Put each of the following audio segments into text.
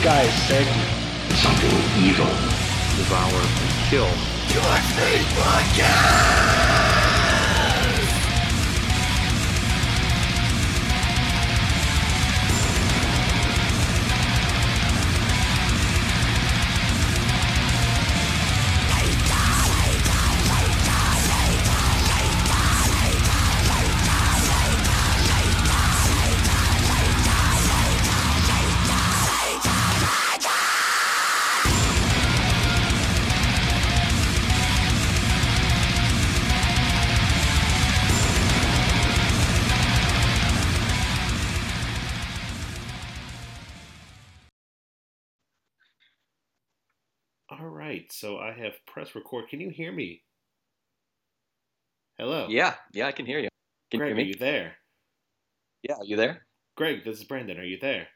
This guy is Satan. Something evil. Devour and kill. All press record. Can you hear me? Hello. Yeah, yeah, I can hear you. Can Greg, you are hear me? you there? Yeah, are you there? Greg, this is Brandon. Are you there?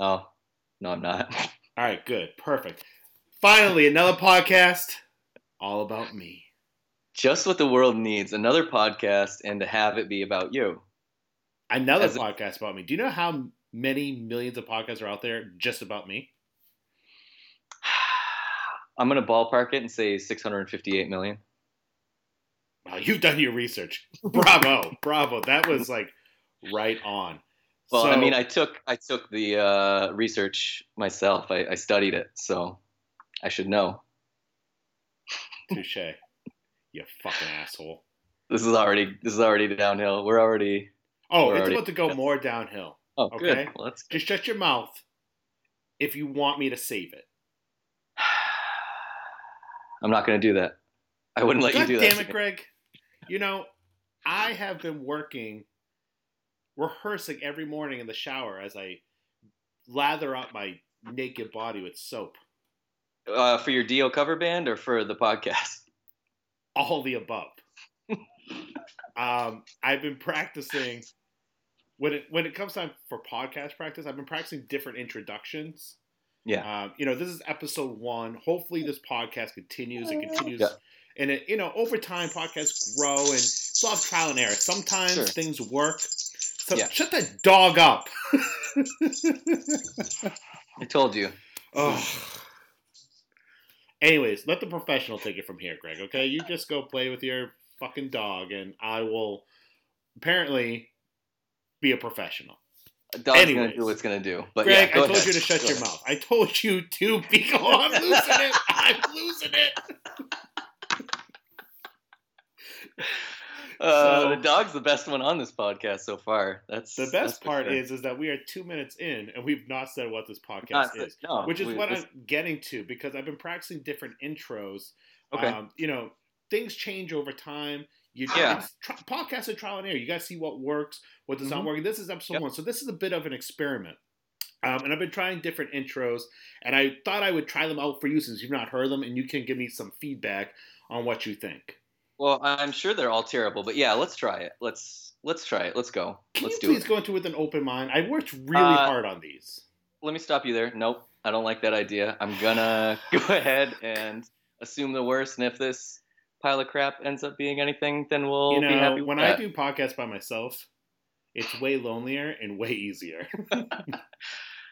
Oh, no, I'm not. All right, good, perfect. Finally, another podcast all about me. Just what the world needs another podcast and to have it be about you. Another As podcast about me. Do you know how many millions of podcasts are out there just about me? I'm going to ballpark it and say 658 million. Wow, you've done your research. Bravo, bravo. That was like right on. Well, I mean, I took I took the uh, research myself. I, I studied it, so I should know. touche. You fucking asshole. This is already this is already downhill. We're already Oh, We're it's already- about to go more downhill. oh Okay. good. Well, Just shut your mouth if you want me to save it. I'm not going to do that. I wouldn't let God you do that. damn it. Greg. You know, I have been working, rehearsing every morning in the shower as I lather up my naked body with soap. Uh, for your Dio cover band or for the podcast? All the above. um, I've been practicing when it when it comes time for podcast practice. I've been practicing different introductions. Yeah. Um, you know, this is episode one. Hopefully, this podcast continues. It continues, Yeah. and it you know over time podcasts grow and it's a lot of trial and error. Sometimes Sure. things work. So Yeah. shut that dog up. I told you. oh. Anyways, let the professional take it from here, Greg. Okay, you just go play with your fucking dog, and I will apparently be a professional. Dog's Anyways. gonna do what it's gonna do. But Greg, yeah, I told ahead. you to shut Go your ahead. mouth. I told you to be. Oh, I'm losing it. I'm losing it. Uh, So- the dog's the best one on this podcast so far. That's The best for part sure. is is that we are two minutes in and we've not said what this podcast Not- is, no, which is we- what this- I'm getting to because I've been practicing different intros. Okay. Um, you know, things change over time. You Yeah. it's tr- podcasts are trial and error. You got to see what works, what does not Mhm. work. This is episode Yep. one, so this is a bit of an experiment. Um, and I've been trying different intros, and I thought I would try them out for you since you've not heard them, and you can give me some feedback on what you think. well, I'm sure they're all terrible, but yeah, let's try it. Let's let's try it. Let's go. Can let's you do please it. go into it with an open mind? I worked really Uh, hard on these. Let me stop you there. Nope, I don't like that idea. I'm gonna go ahead and assume the worst, and if this pile of crap ends up being anything, then we'll you be know, happy with when I do podcasts by myself, it's way lonelier and way easier.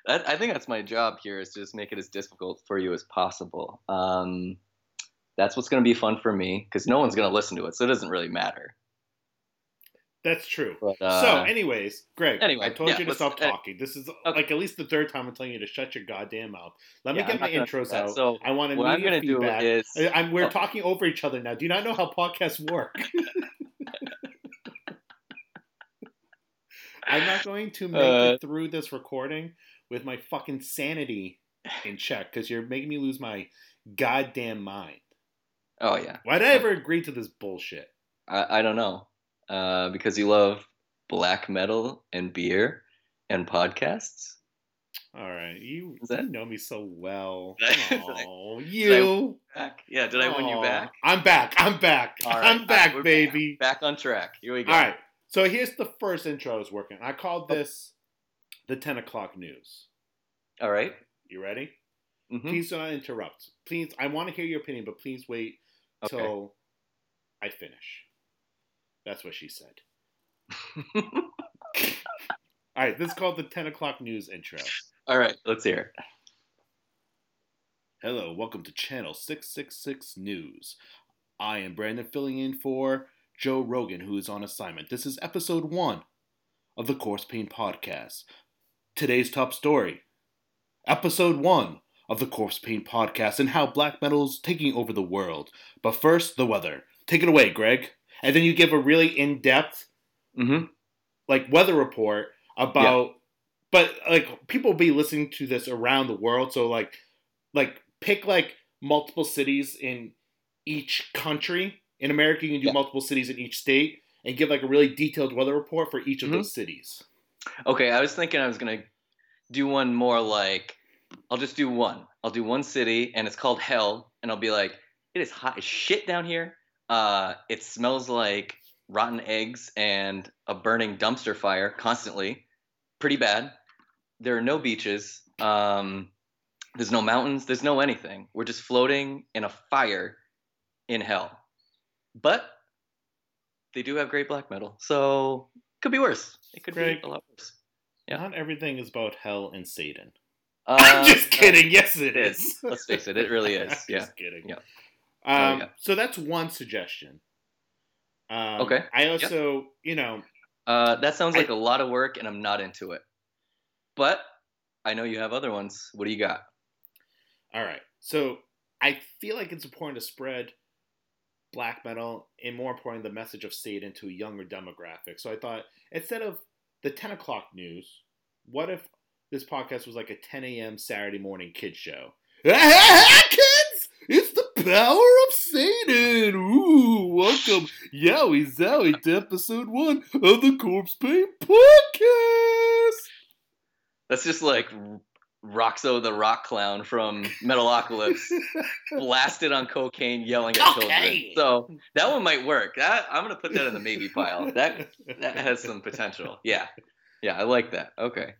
That, I think that's my job here is to just make it as difficult for you as possible. Um, that's what's going to be fun for me because no one's going to listen to it, so it doesn't really matter. That's true. But, uh, so, anyways, Greg, anyway, I told yeah, you to stop eh, talking. This is okay. like at least the third time I'm telling you to shut your goddamn mouth. Let Yeah, me get I'm my not gonna do intros out. So I want what I'm immediate going to do feedback. is I- I'm, we're oh. talking over each other now. Do you not know how podcasts work? I'm not going to make Uh, it through this recording with my fucking sanity in check because you're making me lose my goddamn mind. oh yeah, Why did I ever agree to this bullshit? I, I don't know uh, because you love black metal and beer and podcasts. All right, you, you know me so well. Oh, you. Back, yeah. Did I win you back? I'm back. I'm back. Right, I'm back, right, baby. Back on track. Here we go. All right. So here's the first intro I was working. I called this the 10 o'clock news. All right. You ready? Mhm. Please do not interrupt. Please, I want to hear your opinion, but please wait Okay. till I finish. That's what she said. All right, this is called the 10 o'clock news intro. All right. Let's hear it. Hello, welcome to Channel 666 News. I am Brandon filling in for Joe Rogan, who is on assignment. This is episode one of the Corpse Paint Podcast. Today's top story episode one of the Corpse Paint Podcast and how black metal's taking over the world. But first, the weather. Take it away, Greg. And then you give a really in depth, Mm-hmm. like, weather report about. But, like, people will be listening to this around the world, so, like, like pick like multiple cities in each country. In America, you can do Yeah. multiple cities in each state and give like a really detailed weather report for each of Mhm. those cities. Okay, I was thinking I was gonna do one more like I'll just do one. I'll do one city and it's called Hell, and I'll be like, it is hot as shit down here. Uh, it smells like rotten eggs and a burning dumpster fire constantly. Pretty bad. There are no beaches. Um, there's no mountains. There's no anything. We're just floating in a fire in hell. But they do have great black metal, so it could be worse. It could Greg, be a lot worse. Yeah. Not everything is about hell and Satan. Uh, I'm just kidding. Yes, it is. Let's face it, it really is. Yeah. Just kidding. Yeah. Um, Oh, yeah. So that's one suggestion. Um, Okay. I also, you know, Uh, that sounds like a lot of work, and I'm not into it. But I know you have other ones. What do you got? all right. So I feel like it's important to spread black metal and more importantly, the message of Satan to a younger demographic. So I thought instead of the 10 o'clock news, what if this podcast was like a 10 a.m. Saturday morning kid show? kids! It's the power of Satan! Ooh, welcome, yowie zowie, to episode one of the Corpse Paint Podcast! That's just like Rockso the Rock Clown from Metalocalypse, blasted on cocaine, yelling at children. So that one might work. That I'm gonna put that in the maybe pile. That that has some potential. Yeah, yeah, I like that. Okay.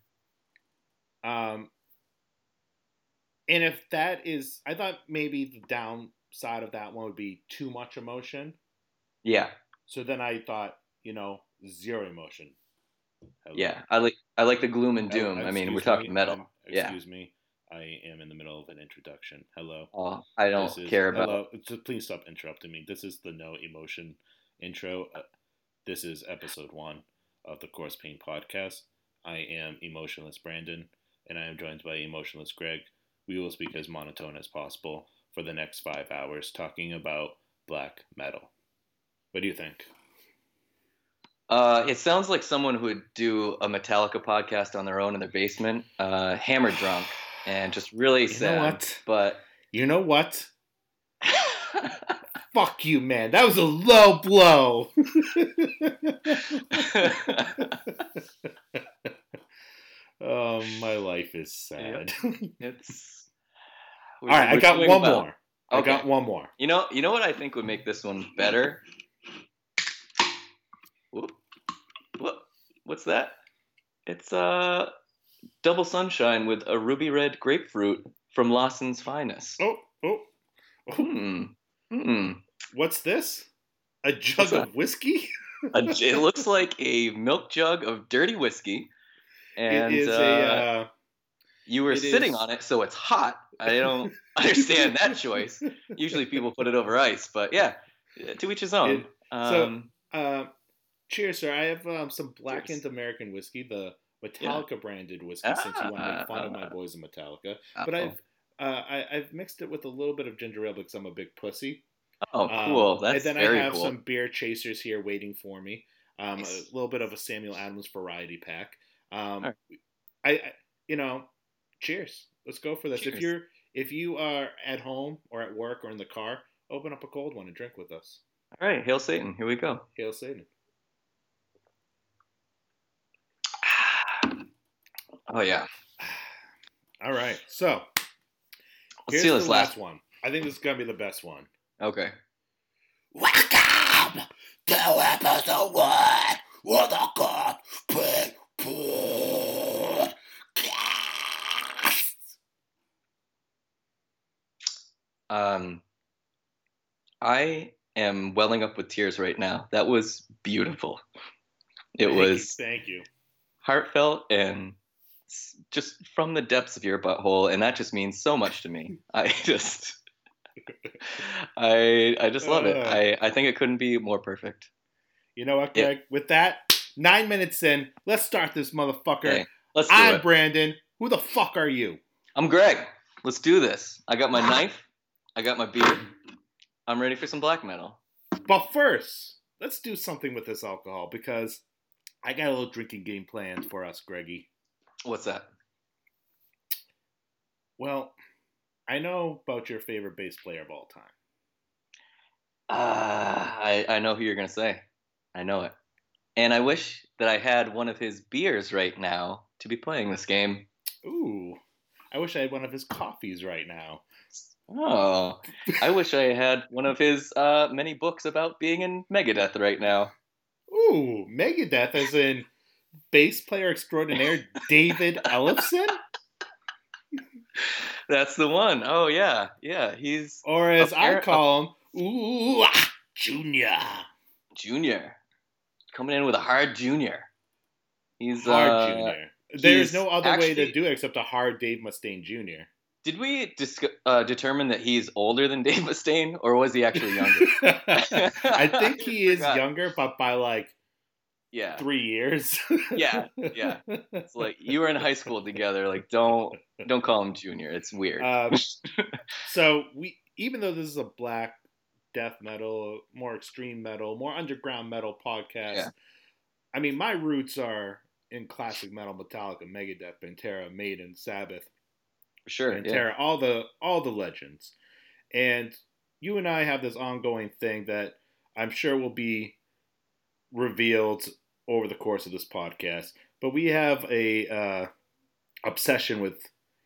Um, and if that is, I thought maybe the downside of that one would be too much emotion. Yeah, So then I thought, you know, zero emotion. Hello. yeah. I like I like the gloom and doom. I mean, we're talking me, metal. I'm- Yeah. Excuse me. I am in the middle of an introduction. Hello. Oh, I don't is- care about. Hello. So please stop interrupting me. This is the no emotion intro. Uh, this is episode one of the Corpse Paint podcast. I am emotionless Brandon, and I am joined by emotionless Greg. We will speak as monotone as possible for the next five hours, talking about black metal. What do you think? Uh, it sounds like someone who would do a Metallica podcast on their own in their basement, uh, hammered drunk, and just really You know sad. what? But You know what? Fuck you, man. That was a low blow. oh, my life is sad. it's All right, I got one well. more. I got one more. You know, you know what I think would make this one better. Whoop. What? What's that? It's uh, double sunshine with a ruby red grapefruit from Lawson's Finest. Oh, oh, oh. Hmm. Hmm. What's this? A jug What's that? of whiskey? A, it looks like a milk jug of dirty whiskey, and it is uh, a. Uh, you were it sitting is- on it, so it's hot. I don't understand that choice. Usually people put it over ice, but yeah, to each his own. It- so- um, uh, cheers, sir. I have um, some blackened Cheers. American whiskey, the Metallica branded whiskey, since you want to make fun of my Ah. boys in Metallica. But uh-oh. I've uh, I, I've mixed it with a little bit of ginger ale because I'm a big pussy. oh, Um, cool. That's and then I have cool. some beer chasers here waiting for me. Um, Nice. A little bit of a Samuel Adams variety pack. Um, Alright. I, I, you know, cheers. Let's go for this. If you're if you are at home or at work or in the car, open up a cold one and drink with us. All right, hail Satan. Here we go. Hail Satan. Oh yeah. All right, so Let's here's see the this last last. one. I think this is gonna be the best one. Okay. Welcome to episode one of the God Big Podcast. Um, I am welling up with tears right now. That was beautiful. It Thank you, was Thank you. heartfelt and just from the depths of your butthole, and that just means so much to me. I just, I, I just love it. Uh. I, I think it couldn't be more perfect. You know what, Yeah. Greg? With that, nine minutes in, let's start this motherfucker. Let's do I'm it. Brandon. Who the fuck are you? I'm Greg. Let's do this. I got my knife. I got my beer. I'm ready for some black metal. But first, let's do something with this alcohol because I got a little drinking game planned for us, Greggy. What's that? Well, I know about your favorite bass player of all time. Ah, I, I know who you're gonna say. I know it. And I wish that I had one of his beers right now to be playing this game. Ooh, I wish I had one of his coffees right now. Oh, I wish I had one of his uh, many books about being in Megadeth right now. Ooh, Megadeth as in bass player extraordinaire David Ellefson? That's the one. Oh yeah, yeah. He's Or as I call him, Ooh, ah, Junior. junior, coming in with a hard junior. He's Hard uh, Junior. There's no other way to do it except a hard Dave Mustaine Jr. Did we uh, determine that he's older than Dave Mustaine, or was he actually younger? I think he is younger, but by like yeah. three years. Yeah, yeah. It's like you were in high school together. Like, don't don't call him junior. It's weird. Um, so we, even though this is a black death metal, more extreme metal, more underground metal podcast, Yeah. I mean, my roots are in classic metal, Metallica, Megadeth, Pantera, Maiden, Sabbath, For sure. and Yeah. Terra, all the all the legends. And you and I have this ongoing thing that I'm sure will be revealed over the course of this podcast. But we have a uh, obsession with,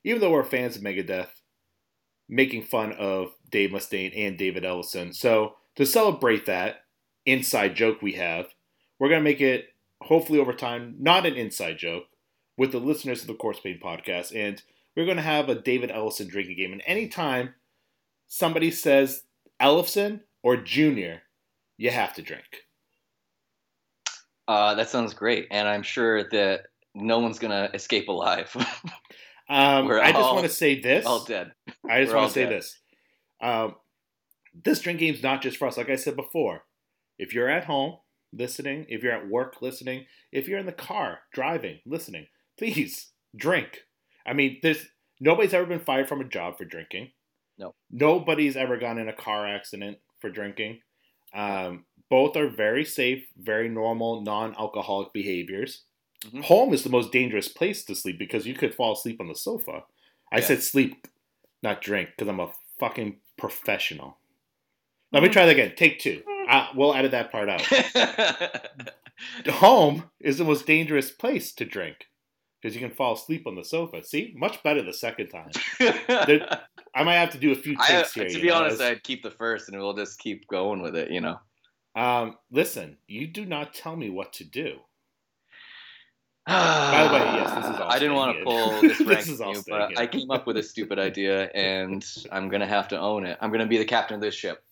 even though we're fans of Megadeth, making fun of Dave Mustaine and David Ellefson. So to celebrate that inside joke we have, we're gonna make it hopefully over time not an inside joke with the listeners of the Corpse Paint podcast and we're going to have a David Ellefson drinking game. And anytime somebody says Ellefson or Junior, you have to drink. Uh, that sounds great, and I'm sure that no one's gonna escape alive. Um, I just want to say this. All dead. I just want to say dead. this. Um, this drink game's not just for us. Like I said before, if you're at home listening, if you're at work listening, if you're in the car driving listening, please drink. I mean, there's nobody's ever been fired from a job for drinking. No. Nobody's ever gone in a car accident for drinking. Um, both are very safe, very normal, non-alcoholic behaviors. Mhm. Home is the most dangerous place to sleep because you could fall asleep on the sofa. I Yeah. said sleep, not drink, because I'm a fucking professional. Let me Mhm. try that again. Take two. Uh, we'll edit that part out. Home is the most dangerous place to drink because you can fall asleep on the sofa. See, much better the second time. I might have to do a few I, takes to here. you be know, honest, I'd keep the first, and we'll just keep going with it. You know. um, listen, you do not tell me what to do. By the way, yes, this is all I didn't want to pull this This rank is all you, but in. I came up with a stupid idea, and I'm gonna have to own it. I'm gonna be the captain of this ship.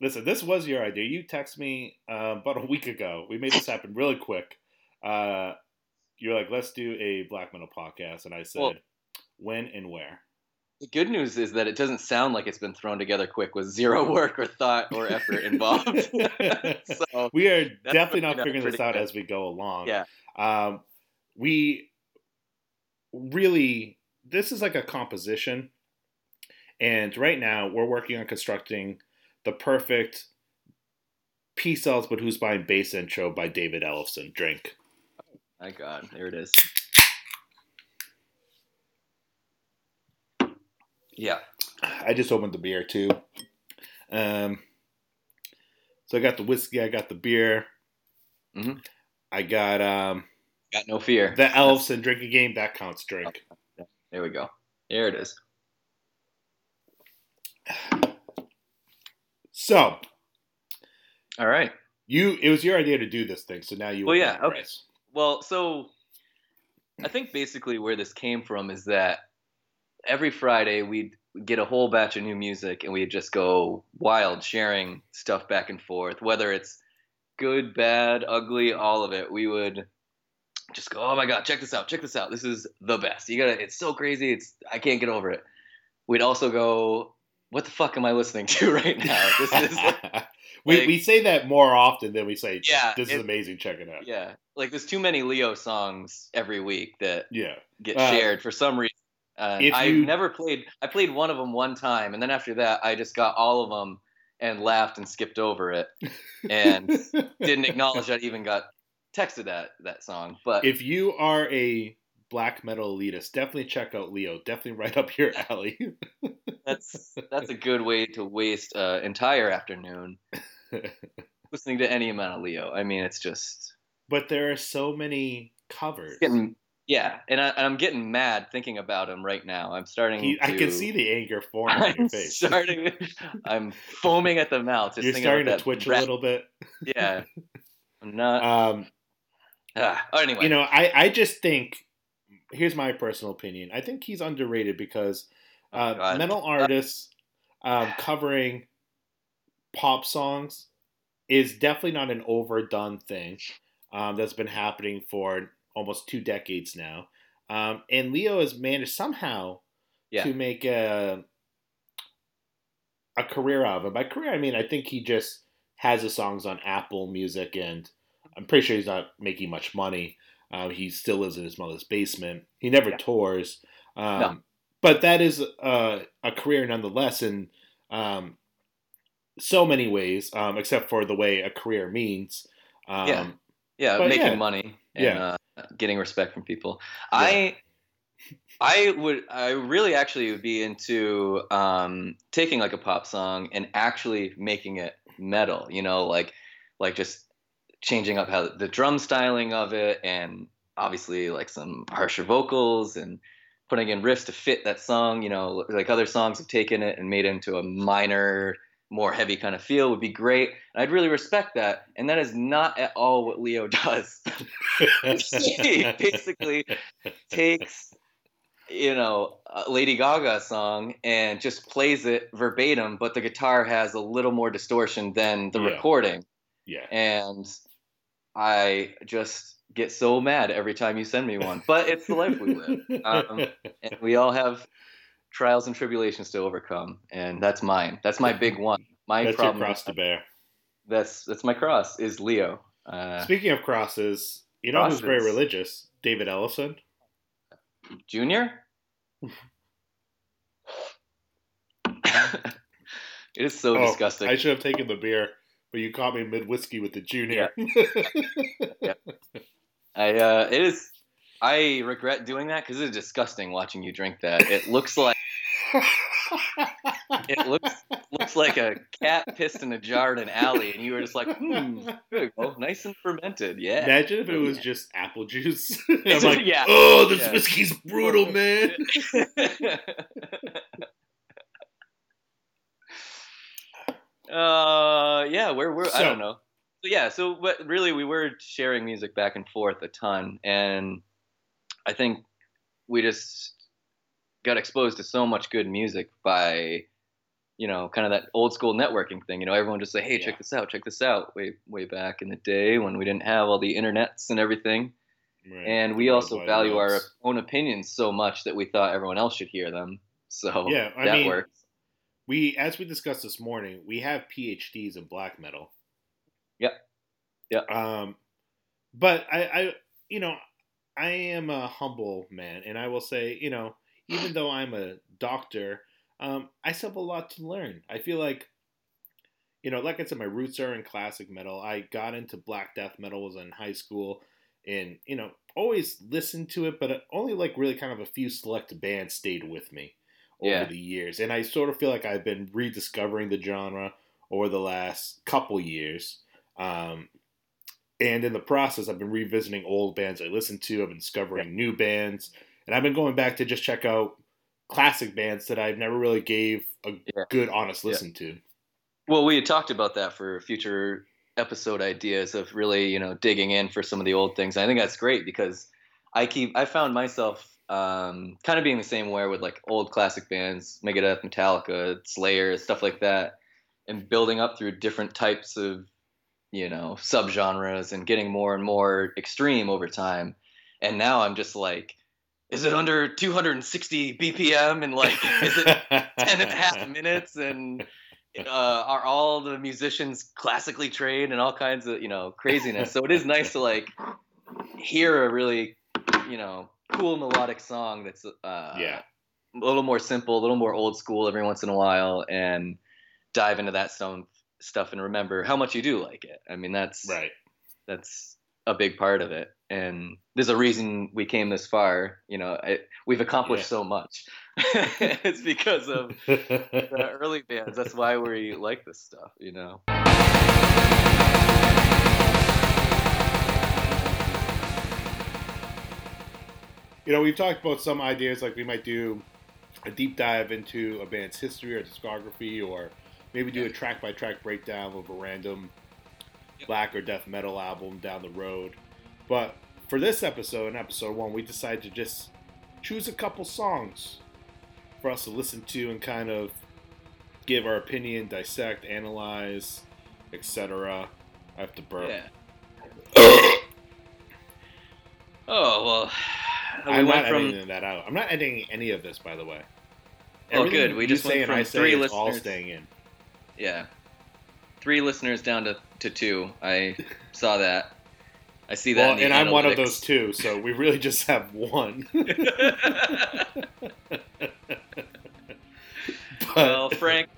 Listen, this was your idea. You texted me uh, about a week ago. We made this happen really quick. Uh, you're like, let's do a black metal podcast, and I said, Well- when and where. The good news is that it doesn't sound like it's been thrown together quick with zero work or thought or effort involved. so we are definitely not figuring this out good. as we go along. Yeah. Um, we really, this is like a composition. And right now, we're working on constructing the perfect P cells, but who's buying bass intro by David Ellefson. Drink. My God, there it is. Yeah. I just opened the beer too. Um, so I got the whiskey, I got the beer, Mhm. I got um, Got no fear. the Ellefson drinking game. That counts drink. There we go. There it is. So All right. you, it was your idea to do this thing. So now you. Well, yeah, okay. price. Well, so I think basically where this came from is that every Friday we'd get a whole batch of new music and we'd just go wild sharing stuff back and forth, whether it's good, bad, ugly, all of it. We would just go, oh my god, check this out, check this out. This is the best. You gotta, it's so crazy. It's I can't get over it. We'd also go, what the fuck am I listening to right now? This is we like- we say that more often than we say, Yeah, this is amazing. Check it out. yeah, like there's too many Leo songs every week that Yeah. get Uh, shared for some reason. Uh, I you- never played. I played one of them one time, and then after that, I just got all of them and laughed and skipped over it, and didn't acknowledge I even got texted that that song. But if you are a black metal elitist, definitely check out Leo. Definitely right up your alley. that's that's a good way to waste an entire afternoon listening to any amount of Leo. I mean, it's just but there are so many covers. getting yeah, and, I, I'm getting mad thinking about him right now. I'm starting. He, I can see the anger forming on your face. starting. I'm foaming at the mouth. You're starting to twitch rap- a little bit. Yeah. I'm not. Um, oh, anyway. you know, I, I just think here's my personal opinion. I think he's underrated because Oh, uh, God. metal artists um, covering pop songs is definitely not an overdone thing um, that's been happening for almost two decades now. Um, and Leo has managed somehow Yeah. to make a a career out of it. By career, I mean I think he just has his songs on Apple Music, and I'm pretty sure he's not making much money. Uh, he still lives in his mother's basement. He never Yeah. tours, um, No. but that is a, a career nonetheless in um, so many ways, um, except for the way a career means. Um, Yeah. yeah, making yeah. money and Yeah. uh, getting respect from people. I I would I really actually would be into um, taking like a pop song and actually making it metal. You know, like like just changing up how the drum styling of it and obviously like some harsher vocals and putting in riffs to fit that song you know like other songs have taken it and made it into a minor more heavy kind of feel would be great and i'd really respect that and that is not at all what leo does he basically takes you know a lady gaga song and just plays it verbatim but the guitar has a little more distortion than the Yeah. recording yeah. and I just get so mad every time you send me one. But it's the life we live, um, and we all have trials and tribulations to overcome, and that's mine. That's my big one. My That's your problem. cross to bear. That's that's my cross. Is Leo. Uh, Speaking of crosses, you know who's very religious? David Ellefson. Junior. it is so Oh, disgusting. I should have taken the beer, but you caught me mid whiskey with the junior. I uh, it is. I regret doing that because it's disgusting watching you drink that. It looks like it looks looks like a cat pissed in a jar in an alley, and you were just like, hmm, go, nice and fermented. Yeah. Imagine if it was just apple juice. I'm like, Yeah. oh, this Yeah. whiskey's brutal, man. Uh, yeah, where we're I don't know. So yeah, so but really we were sharing music back and forth a ton, and I think we just got exposed to so much good music by you know kind of that old school networking thing you know everyone just say hey Yeah. check this out check this out way way back in the day when we didn't have all the internets and everything Right. and we also value our own opinions so much that we thought everyone else should hear them so Yeah, I that mean- works We, as we discussed this morning, we have PhDs in black metal. Yep. Yep. Um, but I, I, you know, I am a humble man, and I will say, you know, even though I'm a doctor, um, I still have a lot to learn. I feel like, you know, like I said, my roots are in classic metal. I got into black death metal was in high school, and you know, always listened to it, but only like really kind of a few select bands stayed with me over the years, and I sort of feel like I've been rediscovering the genre over the last couple years. Um, and in the process, I've been revisiting old bands I listened to. I've been discovering new bands, and I've been going back to just check out classic bands that I've never really gave a Yeah. good, honest Yeah. listen to. Well, we had talked about that for future episode ideas of really, you know, digging in for some of the old things. I think that's great because I keep I found myself um, kind of being the same way with like old classic bands, Megadeth, Metallica, Slayer, stuff like that, and building up through different types of, you know, subgenres and getting more and more extreme over time. and now I'm just like, is it under 260 BPM and like is it 10 and a half minutes and uh, are all the musicians classically trained and all kinds of you know craziness so it is nice to like hear a really you know cool melodic song that's uh, yeah. a little more simple a little more old school every once in a while and dive into that some stuff and remember how much you do like it i mean that's Right. that's a big part of it and there's a reason we came this far you know I, we've accomplished Yeah. so much it's because of the early bands that's why we like this stuff you know you know, we've talked about some ideas like we might do a deep dive into a band's history or discography, or maybe do a track by track breakdown of a random black or death metal album down the road. But for this episode, in episode one, we decided to just choose a couple songs for us to listen to and kind of give our opinion, dissect, analyze, etc. I have to burp. yeah oh well we I'm not went from editing that out. I'm not editing any of this, by the way. Oh, good. We just went from three is all staying in. yeah three listeners down to, to two i saw that i see that Well, in the and I'm one of those analytics. two, so we really just have one. But- well frank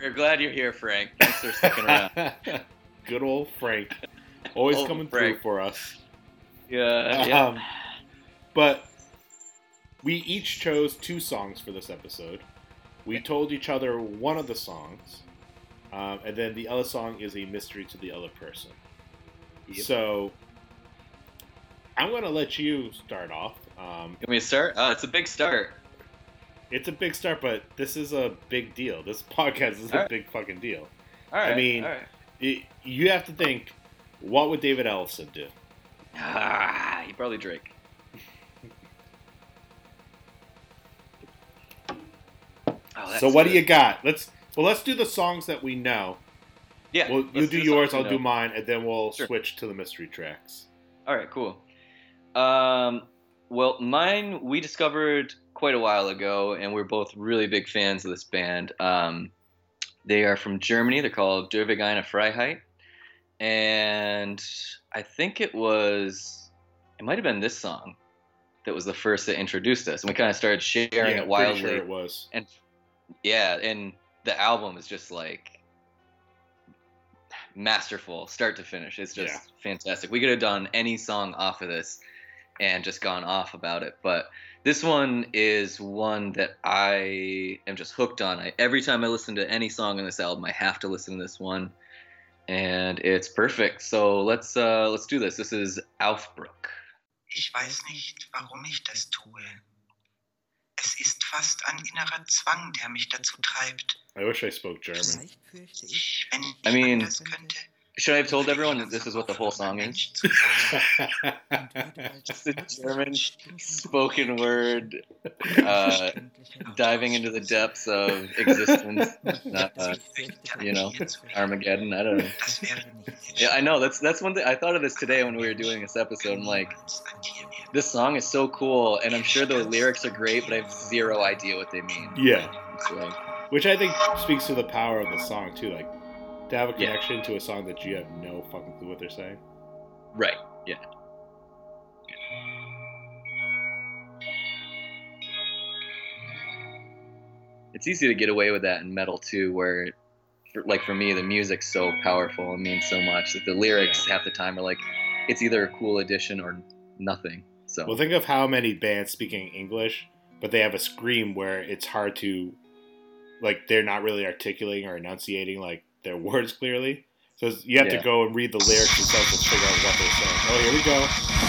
we're glad you're here frank thanks for sticking around Good old Frank, always Old coming Frank. through for us. yeah yeah Um, but we each chose two songs for this episode. We told each other one of the songs, um, and then the other song is a mystery to the other person. Yep. So I'm going to let you start off. Um, can we start oh it's a big start it's a big start, but this is a big deal. This podcast is a Alright. big fucking deal. all right I mean- all right. It, you have to think, what would David Ellefson do? ah you probably drink oh, so what do you got? Let's well, let's do the songs that we know. yeah Well, you let's do yours, I'll we do mine, and then we'll Sure. switch to the mystery tracks. All right, cool. Um, well, mine we discovered quite a while ago, and we're both really big fans of this band. Um, they are from Germany. They're called Der Weg einer Freiheit, and I think it was it might have been this song that was the first that introduced us, and we kind of started sharing yeah, it wildly. sure it was. And yeah, and the album is just like masterful, start to finish. It's just Yeah. fantastic. We could have done any song off of this and just gone off about it, but this one is one that I am just hooked on. I, every time I listen to any song on this album, I have to listen to this one, and it's perfect. So let's uh, let's do this. This is Aufbruch. Ich weiß nicht, warum ich das tue. Es ist fast ein innerer Zwang, der mich dazu treibt. I wish I spoke German. Vielleicht fürchte ich, wenn ich I mean, Should I have told everyone that this is what the whole song is? Mensch. Just a German spoken word uh, diving into the depths of existence. Not, uh, you know, Armageddon. I don't know. Yeah, I know. That's that's one thing. I thought of this today when we were doing this episode. I'm like, this song is so cool, and I'm sure the lyrics are great, but I have zero idea what they mean. yeah, So, which I think speaks to the power of the song too. Like to have a Yeah. connection to a song that you have no fucking clue what they're saying. right. Yeah. It's easy to get away with that in metal too, where, for, like for me, the music's so powerful and means so much that the lyrics half the time are like, it's either a cool addition or nothing. So Well, think of how many bands speaking English, but they have a scream where it's hard to, like, they're not really articulating or enunciating like their words clearly. So you have Yeah. to go and read the lyrics yourself to figure out what they're saying. Oh, here we go.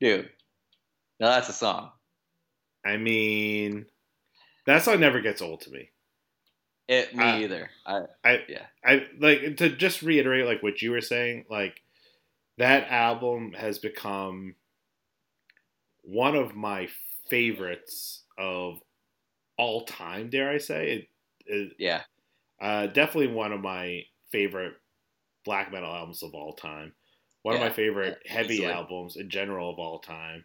Dude. Now that's a song. I mean, that song never gets old to me. It me Uh, either. I I Yeah. I like to just reiterate like what you were saying. Like that album has become one of my favorites of all time. Dare I say it? it yeah uh, definitely one of my favorite black metal albums of all time. One of my favorite yeah, heavy easily. albums in general of all time.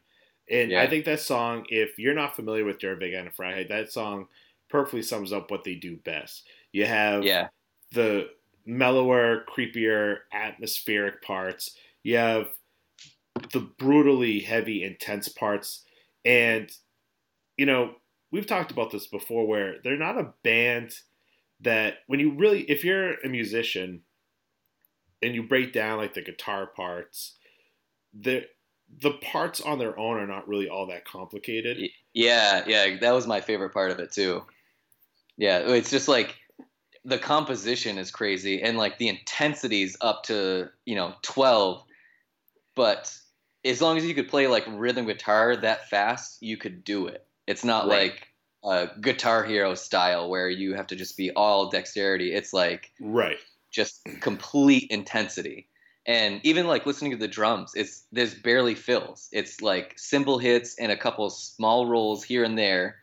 And Yeah. I think that song, if you're not familiar with Der Weg einer Freiheit, that song perfectly sums up what they do best. You have yeah the mellower, creepier, atmospheric parts. You have the brutally heavy, intense parts. And, you know, we've talked about this before where they're not a band that, when you really, if you're a musician and you break down like the guitar parts, the the parts on their own are not really all that complicated. Yeah yeah. That was my favorite part of it too. Yeah, it's just like the composition is crazy and like the intensity's up to you know twelve, but as long as you could play like rhythm guitar that fast, you could do it. It's not Right. like a Guitar Hero style where you have to just be all dexterity. It's like Right. Just complete intensity. And even like listening to the drums, it's there's barely fills. It's like cymbal hits and a couple small rolls here and there.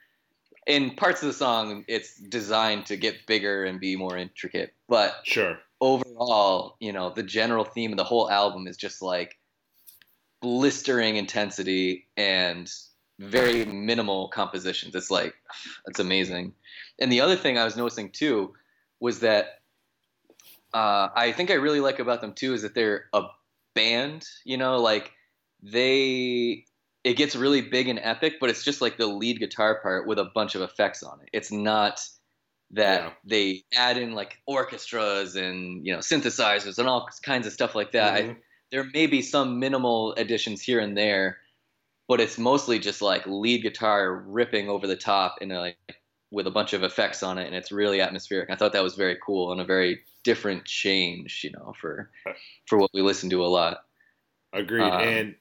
In parts of the song, it's designed to get bigger and be more intricate. But Sure. overall, you know, the general theme of the whole album is just like blistering intensity and very minimal compositions. It's like it's amazing. And the other thing I was noticing too was that uh, I think I really like about them too is that they're a band. You know, like they it gets really big and epic, but it's just like the lead guitar part with a bunch of effects on it. It's not that Yeah. they add in like orchestras and you know synthesizers and all kinds of stuff like that. I, Mhm. there may be some minimal additions here and there, but it's mostly just like lead guitar ripping over the top and like with a bunch of effects on it, and it's really atmospheric. I thought that was very cool and a very different change, you know, for for what we listen to a lot. Agreed. Um, and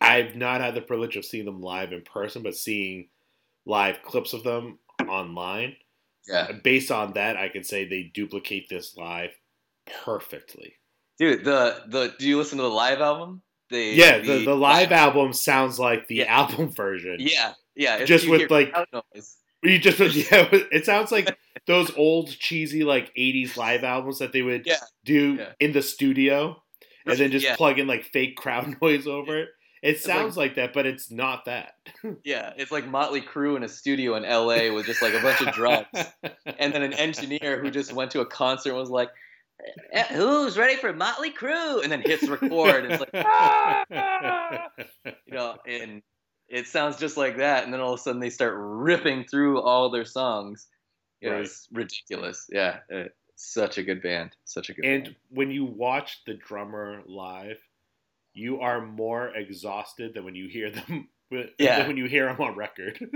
I've not had the privilege of seeing them live in person, but seeing live clips of them online. Yeah, Based on that, I can say they duplicate this live perfectly. dude. The the do you listen to the live album? The Yeah, the, the live album sounds like the Yeah. album version. Yeah, yeah. it's- Just with, like- noise. You just yeah, it sounds like those old cheesy like '80s live albums that they would Yeah. do Yeah. in the studio, and then just Yeah. plug in like fake crowd noise over it. It sounds like that, but it's not that. Yeah, it's like Motley Crue in a studio in L.A. with just like a bunch of drums. and then an engineer who just went to a concert and was like, "Eh, "Who's ready for Motley Crue?" And then hits record. And it's like, "Ah!" you know, and it sounds just like that. And then all of a sudden they start ripping through all their songs. It Right. was ridiculous. Yeah, uh, such a good band. Such a good and band. when you watch the drummer live, you are more exhausted than when you hear them. Yeah. than when you hear them on record.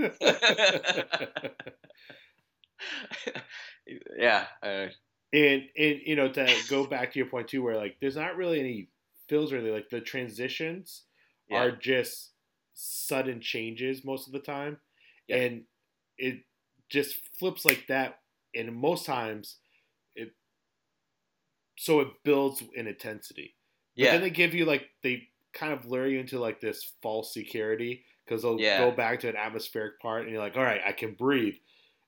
yeah, uh, and and you know to go back to your point too, where like there's not really any fills or anything. Like the transitions yeah, are just sudden changes most of the time, Yeah. and it just flips like that. And most times, it so it builds in intensity. But yeah, then they give you like they kind of lure you into like this false security because they'll Yeah. go back to an atmospheric part and you're like, all right, I can breathe.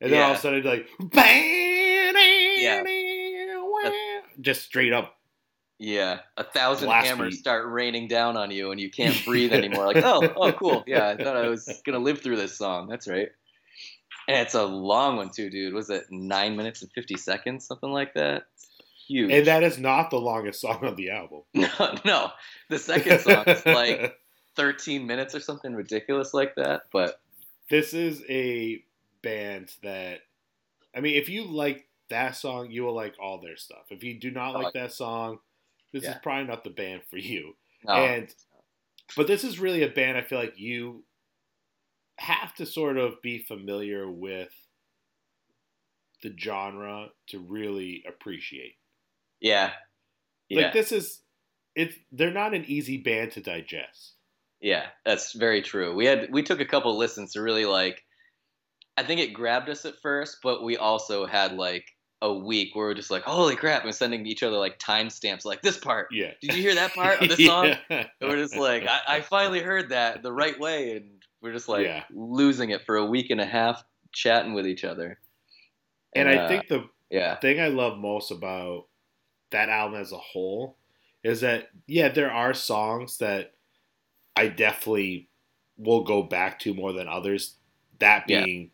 And then all of a sudden, like, just straight up. Yeah, a thousand Blast hammers beat. start raining down on you, and you can't breathe anymore. Like, oh, oh, cool. Yeah, I thought I was gonna live through this song. That's right. And it's a long one too, dude. Was it nine minutes and fifty seconds, something like that? Huge. And that is not the longest song on the album. no, no. The second song is like thirteen minutes or something ridiculous like that. But this is a band that, I mean, if you like that song, you will like all their stuff. If you do not oh, like that song, this is probably not the band for you. no, And but this is really a band I feel like you have to sort of be familiar with the genre to really appreciate. yeah, Yeah, Like this is it's they're not an easy band to digest. yeah, that's very true. We had we took a couple listens to really like. I think it grabbed us at first, but we also had like a week where we're just like, holy crap, and sending each other like timestamps, like this part. Yeah. Did you hear that part of the song? Yeah. And we're just like, I, I finally heard that the right way, and we're just like Yeah. losing it for a week and a half chatting with each other. and I uh, think the yeah, thing I love most about that album as a whole is that yeah, there are songs that I definitely will go back to more than others. That Yeah. being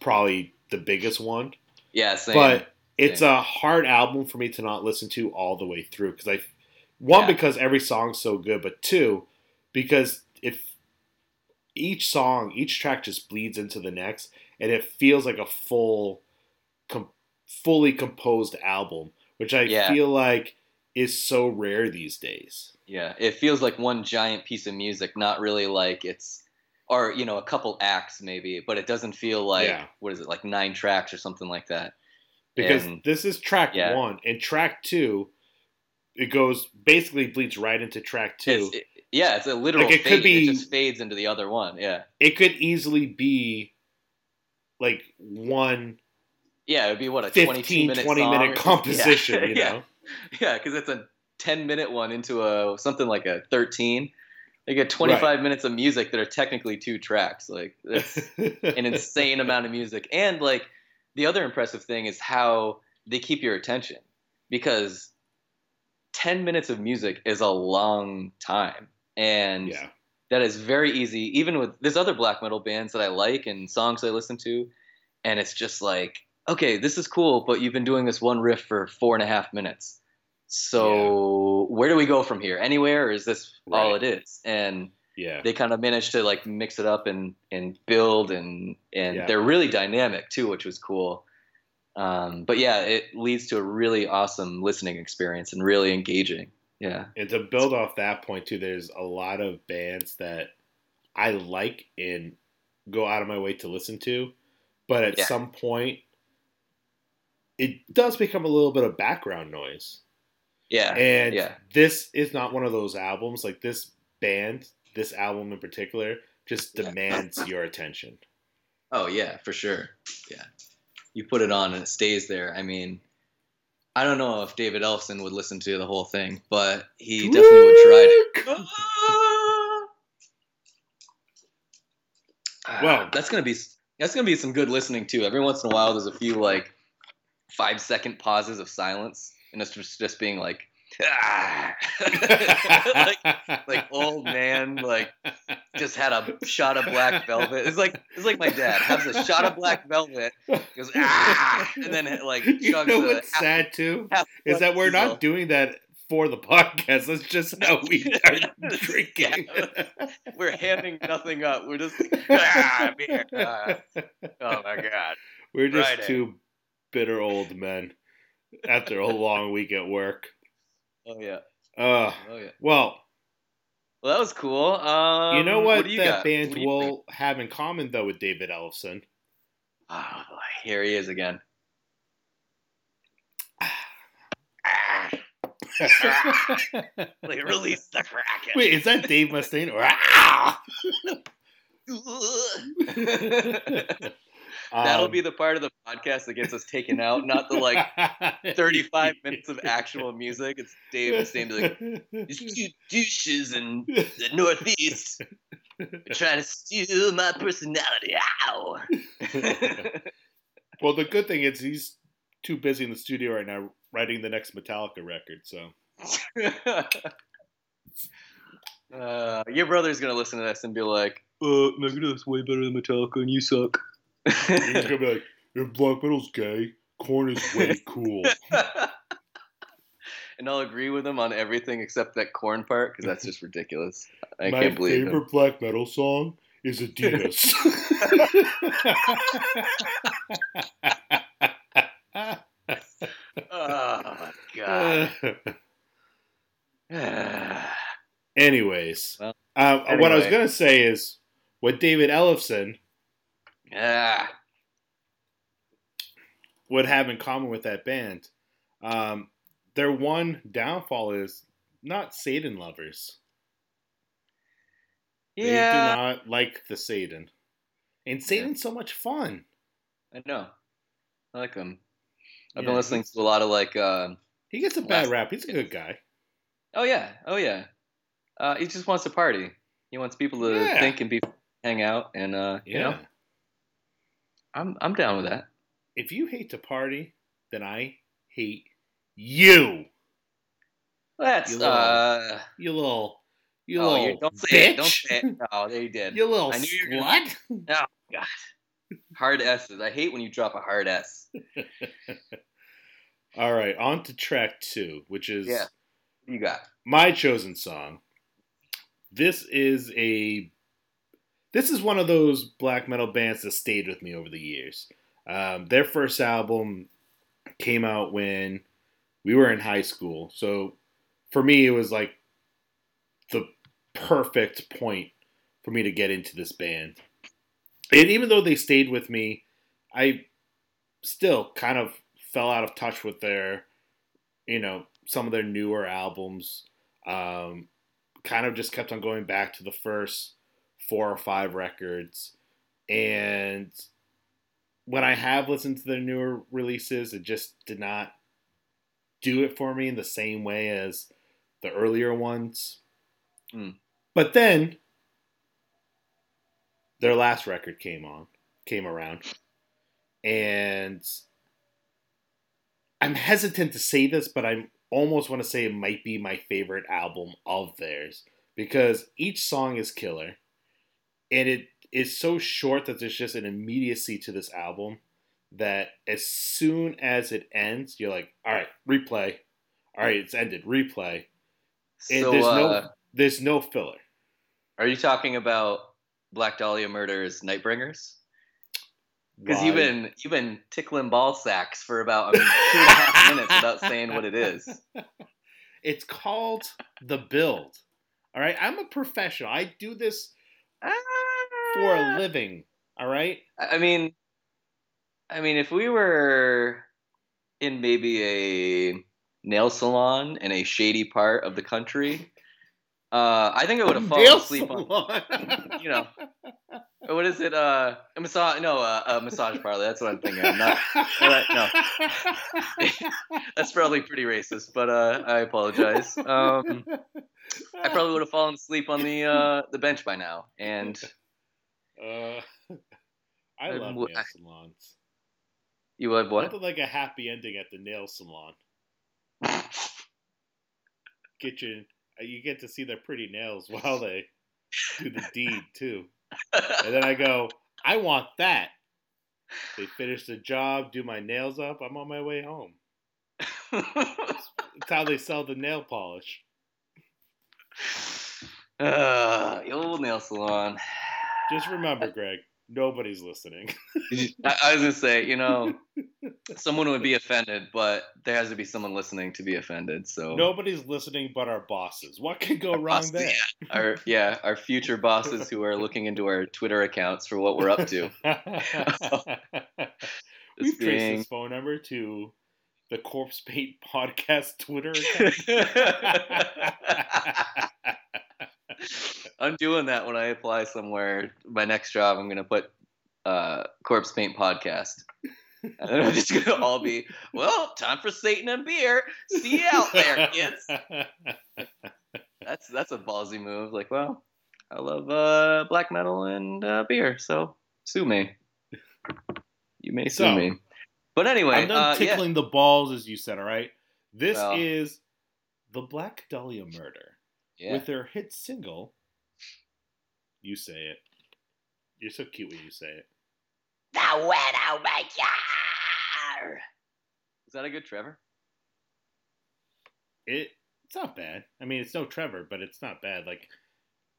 probably the biggest one. yeah, same. But it's a hard album for me to not listen to all the way through because I one Yeah. because every song's so good, but two because if each song, each track just bleeds into the next, and it feels like a full, com- fully composed album, which I Yeah. feel like is so rare these days. Yeah, it feels like one giant piece of music, not really like it's, or you know, a couple acts maybe, but it doesn't feel like Yeah. what is it, like nine tracks or something like that. Because And- this is track yeah. one, and track two, it goes basically bleeds right into track two. It's, it- yeah, it's a literal Like, it fade. could be- It just fades into the other one. Yeah, it could easily be like one yeah, it'd be what a 22 15, minute 20 minute composition, yeah. you yeah. know? Yeah, because it's a 10 minute one into a something like a 13. They get 25 minutes of music that are technically two tracks. Like that's an insane amount of music. And like the other impressive thing is how they keep your attention because 10 minutes of music is a long time. And yeah. that is very easy, even with there's other black metal bands that I like and songs I listen to. And it's just like, okay, this is cool, but you've been doing this one riff for four and a half minutes. So where do we go from here? Anywhere, or is this all it is? And Yeah. they kind of managed to like mix it up and and build and and Yeah. they're really dynamic too, which was cool. Um, but yeah, it leads to a really awesome listening experience and really engaging. Yeah, And to build off that point too, there's a lot of bands that I like and go out of my way to listen to, but at Yeah. some point it does become a little bit of background noise. yeah, And yeah, this is not one of those albums. Like this band, this album in particular, just demands your attention. oh yeah, for sure. Yeah, you put it on and it stays there. I mean, I don't know if David Ellefson would listen to the whole thing, but he definitely would try to. Well- well, that's gonna be that's gonna be some good listening too. Every once in a while, there's a few like five second pauses of silence, and it's just just being like, ah. like like old man like just had a shot of black velvet. It's like it's like my dad has a shot of black velvet, goes ah, and then like you know what's half- sad too is that we're diesel. not doing that for the podcast. That's just how we are drinking. We're handing nothing up. We're just ah, beer. Ah. oh my god. We're just Friday. two bitter old men after a long week at work. Oh yeah. Uh, Oh yeah. well, Well, that was cool. Um, you know what, do you that got? band What do you think? will have in common though with David Ellefson? Oh, here he is again. Like release the kraken. Wait, is that Dave Mustaine? That'll Um, be the part of the podcast that gets us taken out, not the like 35 minutes of actual music. It's Dave Mustaine be like, these two douches in the Northeast trying to steal my personality. Ow! well, the good thing is he's too busy in the studio right now writing the next Metallica record. So uh, your brother's gonna listen to this and be like, "Uh, Megadeth's way better than Metallica, and you suck." He's gonna be like, "If black metal's gay, Korn is way cool." and I'll agree with him on everything except that Korn part because that's just ridiculous. I My can't believe favorite him. black metal song is Adidas. Oh my god. Anyways, Well, um, what I was gonna say is what David Ellefson yeah. would have in common with that band. Um, their one downfall is not Satan lovers. Yeah. They do not like the Satan. And Satan's so much fun. I know. I like him. I've Yeah, been listening to a lot of like. Uh, He gets a bad rap. He's a good guy. oh yeah, oh yeah. Uh, he just wants to party. He wants people to Yeah. think and be hang out, and uh, Yeah. you know, I'm I'm down with that. If you hate to party, then I hate you. That's You little- uh. You little, you Oh, little don't say it. Don't bitch. say it. Oh, there you did. you little I knew you were gonna- slut. God. Hard S's. I hate when you drop a hard S. All right, on to track two, which is Yeah. You got. my chosen song. This is a this is one of those black metal bands that stayed with me over the years. Um, their first album came out when we were in high school, so for me it was like the perfect point for me to get into this band. And even though they stayed with me, I still kind of fell out of touch with their, you know, some of their newer albums. Um, kind of just kept on going back to the first four or five records. And when I have listened to their newer releases, it just did not do it for me in the same way as the earlier ones. Mm. But then their last record came on, came around, and I'm hesitant to say this, but I almost want to say it might be my favorite album of theirs because each song is killer, and it is so short that there's just an immediacy to this album that as soon as it ends, you're like, all right, replay. All right, it's ended. Replay. And So, there's uh, no there's no filler. are you talking about Black Dahlia Murders Nightbringers? Because you've been you've been tickling ball sacks for about I mean, two and a half minutes without saying what it is. It's called the build. All right, I'm a professional. I do this for a living. All right. I mean, I mean, if we were in maybe a nail salon in a shady part of the country, uh, I think I would have fallen Nail asleep on. salon. You know, what is it? Uh, a massage? No, uh, a massage parlor. That's what I'm thinking. of. Not, no. that's probably pretty racist, but uh, I apologize. Um, I probably would have fallen asleep on the uh, the bench by now, and Uh, I Um, love nail salons. you would what? Nothing like a happy ending at the nail salon. Get your, uh, you get to see their pretty nails while they do the deed too. And then I go, I want that. They finish the job, do my nails up. I'm on my way home. That's how they sell the nail polish. uh, the old nail salon. Just remember, Greg, nobody's listening. I, was gonna say, you know, someone would be offended, but there has to be someone listening to be offended. So Nobody's listening but our bosses. What could go wrong Bosses, there? our yeah, our future bosses who are looking into our Twitter accounts for what we're up to. We've Just traced being- his phone number to the Corpse Paint Podcast Twitter account. I'm doing that when I apply somewhere. My next job, I'm gonna put uh, Corpse Paint Podcast. And then we're just gonna all be, well, time for Satan and beer. See you out there, kids. That's that's a ballsy move. Like, well, I love uh, black metal and uh, beer, so sue me. You may sue So, me. But anyway, I'm done uh, yeah. tickling the balls, as you said. All right, this Well. is the Black Dahlia Murder yeah. with their hit single. You say it. You're so cute when you say it. The Widowmaker! Is that a good Trevor? It it's not bad. I mean, it's no Trevor, but it's not bad. Like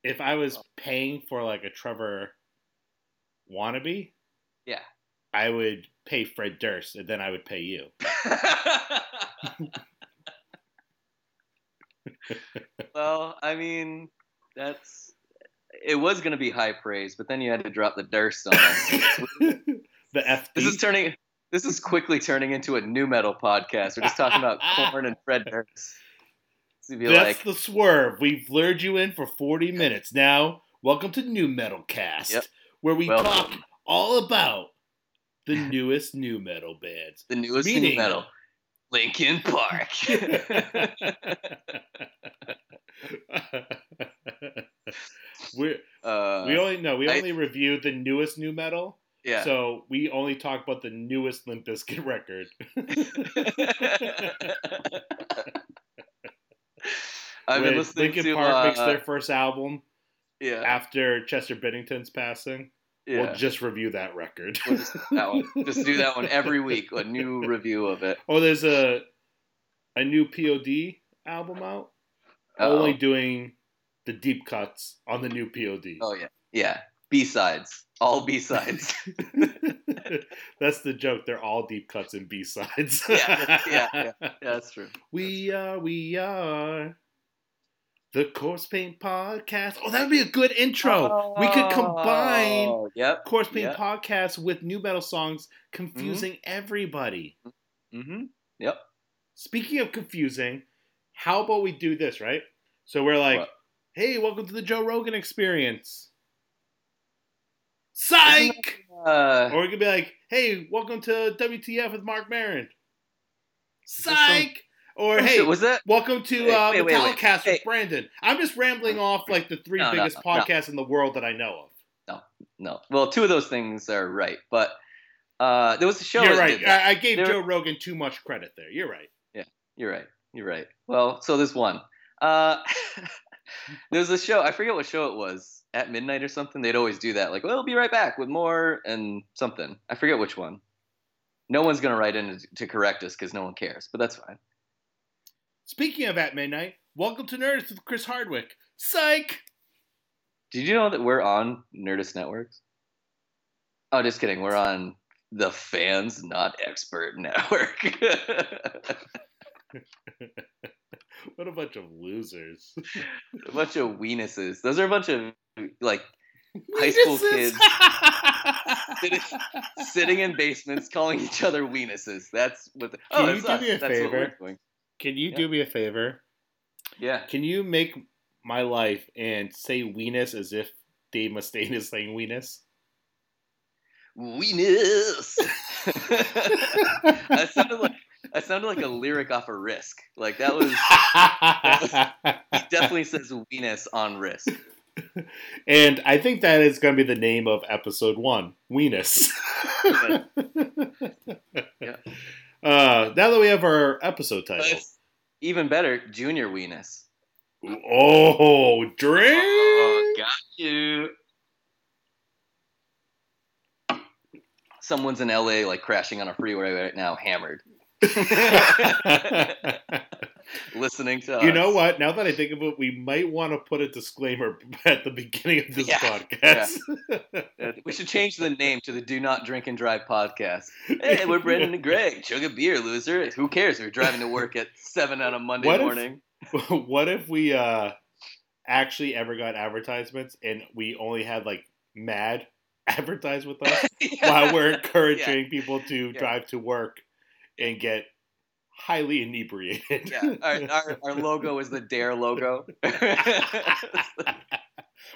if I was paying for like a Trevor wannabe, Yeah. I would pay Fred Durst, and then I would pay you. well, I mean, that's it was gonna be high praise, but then you had to drop the Durst on us. the FD. this is turning This is quickly turning into a nu metal podcast. We're just talking about Korn and Fred Durst. So That's like, the swerve. We've lured you in for 40 minutes. Now, welcome to New Metal Cast, Yep. where we Welcome. talk all about the newest nu metal bands. the newest Meaning- nu metal, Linkin Park. we uh, we only no we I- only reviewed the newest nu metal, yeah. so we only talk about the newest Limp Bizkit record. I've been listening Linkin to Park uh, makes their first album yeah, after Chester Bennington's passing. Yeah. We'll just review that record. We'll just, that one. just do that one every week. A new review of it. Oh, there's a a new POD album out. Uh-oh. Only doing the deep cuts on the new POD. Oh yeah, yeah. B sides, all B sides. That's the joke. They're all deep cuts and B sides. Yeah, yeah, yeah. yeah, that's true. We are, we are the Corpse Paint Podcast. Oh, that would be a good intro. we could combine Oh, Yep. Corpse Paint Yep. Podcast with nu metal songs, confusing everybody. Mm-hmm. Yep. Speaking of confusing, how about we do this, right? So we're like, What? hey, welcome to the Joe Rogan experience. Psych! Uh, Or we could be like, hey, welcome to WTF with Mark this Psych! Or oh, hey, shit, was that? welcome to Wait, uh, wait, wait, wait. Metallicast Hey. with Brandon. I'm just rambling off like the three No, no, biggest no, no. podcasts in the world that I know of. No. No. Well, two of those things are right, but uh, there was a show. You're right. I, I gave There- Joe Rogan too much credit there. You're right. Yeah, you're right. You're right. Well, so there's one. Uh, there's a show. I forget what show it was. At midnight or something. They'd always do that. Like, well, we'll be right back with more and something. I forget which one. No one's gonna write in to- to correct us because no one cares. But that's fine. Speaking of at midnight, welcome to Nerds with Chris Hardwick. Psych! Did you know that we're on Nerdist Networks? Oh, just kidding. We're on the Fans Not Expert Network. What a bunch of losers. a bunch of weenuses. Those are a bunch of like high school kids sitting, sitting in basements calling each other weenuses. That's what. The, oh, Can that's you do me a favor? Can you Yeah. do me a favor? Yeah. Can you make my life and say weenus as if Dave Mustaine is saying weenus? Weenus. that sounded like that sounded like a lyric off of Risk. Like that was. He definitely says weenus on Risk. and I think that is going to be the name of episode one, weenus. Uh, now that we have our episode title. it's even better, Junior Weenus. Oh, drink! Oh, got you. Someone's in LA like crashing on a freeway right now, hammered, listening to you us. know what? Now that I think of it, we might want to put a disclaimer at the beginning of this Yeah, podcast. Uh, We should change the name to the Do Not Drink and Drive podcast. Hey, we're Brendan and Greg. Chug a beer, loser. Who cares? We're driving to work at seven on a Monday What if- morning. what if we uh actually ever got advertisements and we only had like mad advertise with us while we're encouraging people to Yeah. drive to work and get highly inebriated. Yeah, our, our, our logo is the Dare logo.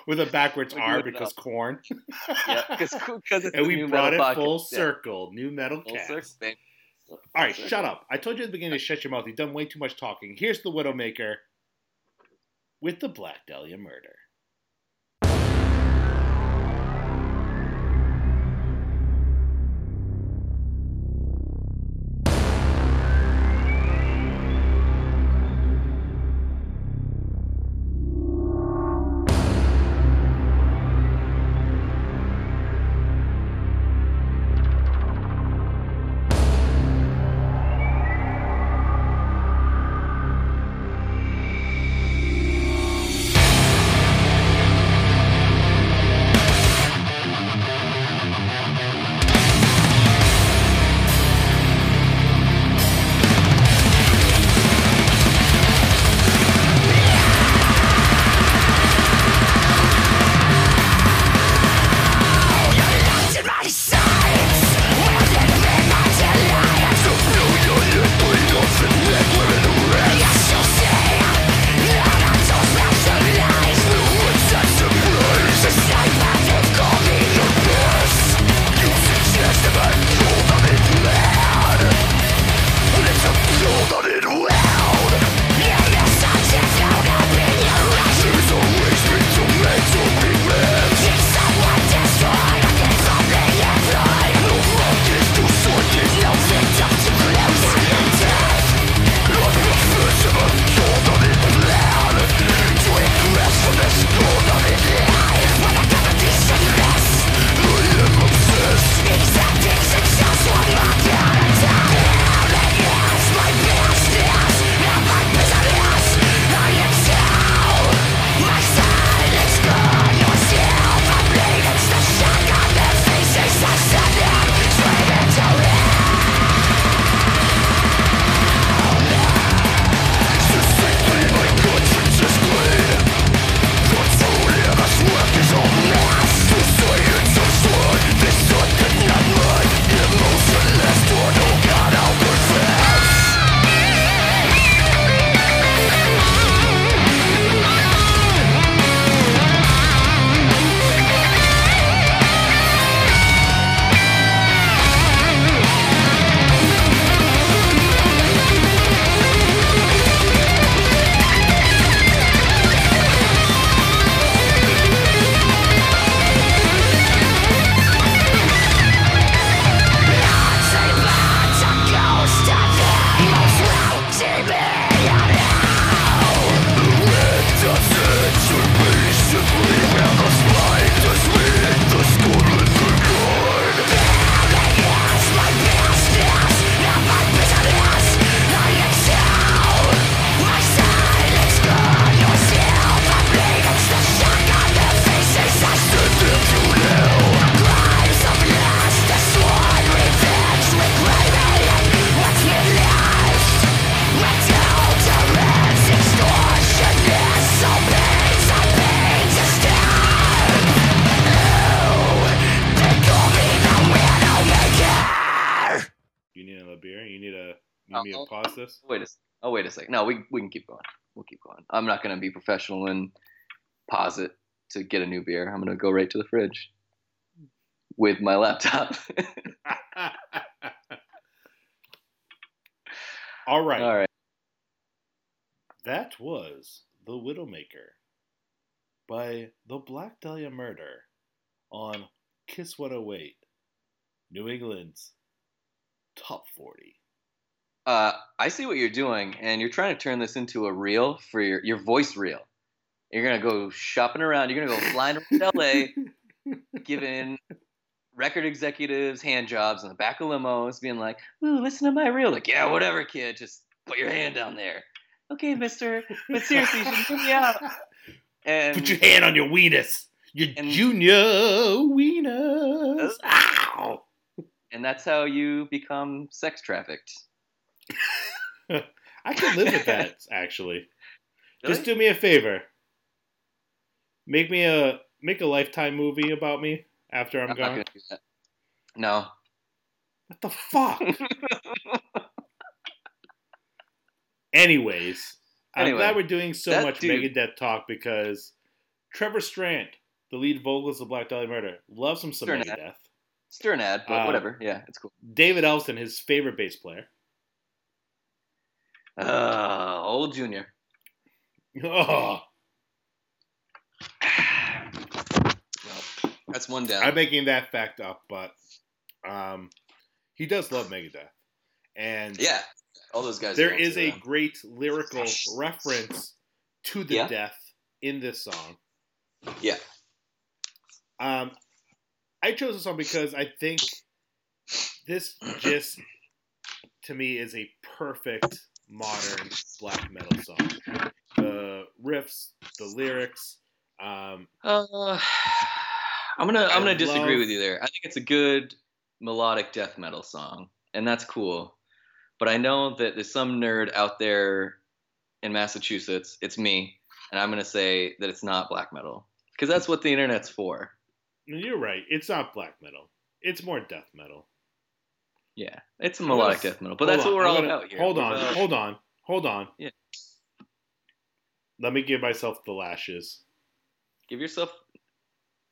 with a backwards We're R because Korn. yeah, because and we brought it metal full podcast. Yeah, circle. New metal full cast. circle. All right, shut up. I told you at the beginning to shut your mouth. You've done way too much talking. Here's the Widowmaker with the Black Dahlia murder. Wait a second. No, we we can keep going. We'll keep going. I'm not gonna be professional and pause it to get a new beer. I'm gonna go right to the fridge with my laptop. All right. All right. That was The Widowmaker by The Black Dahlia Murder on Kiss 108, New England's Top 40. Uh, I see what you're doing, and you're trying to turn this into a reel for your your voice reel. You're gonna go shopping around. You're gonna go flying around LA, giving record executives hand jobs in the back of limos, being like, "Ooh, listen to my reel." Like, yeah, whatever, kid. Just put your hand down there. Okay, Mister. But seriously, you should me out. And Put your hand on your weenus. Your And- junior weenus. Ow! and that's how you become sex trafficked. I could live with that, actually. Really? Just do me a favor. Make me a make a lifetime movie about me after I'm, I'm gone. gonna do that. No. What the fuck? Anyways, I'm glad we're doing so much dude- Megadeth talk because Trevor Strnad, the lead vocalist of Black Dahlia Murder, loves him some Nat. Megadeth. Stir an ad, but Uh, whatever. Yeah, it's cool. David Ellefson, his favorite bass player. Uh, old Junior. Oh, Well, that's one down. I'm making that fact up, but um, he does love Megadeth, and yeah, all those guys. There is a uh, great lyrical reference to the Yeah. death in this song. Yeah. Um, I chose this song because I think this just, to me, is a perfect modern black metal song. The riffs, the lyrics. Um, Uh, I'm gonna I'm gonna disagree love- with you there. I think it's a good melodic death metal song, and that's cool. But I know that there's some nerd out there in Massachusetts. It's me, and I'm gonna say that it's not black metal because that's what the internet's for. you're right. It's not black metal. It's more death metal. Yeah, it's a melodic death metal, but that's on, what we're all gonna- about here. Hold on, about- hold on, hold on. Yeah. Let me give myself the lashes. Give yourself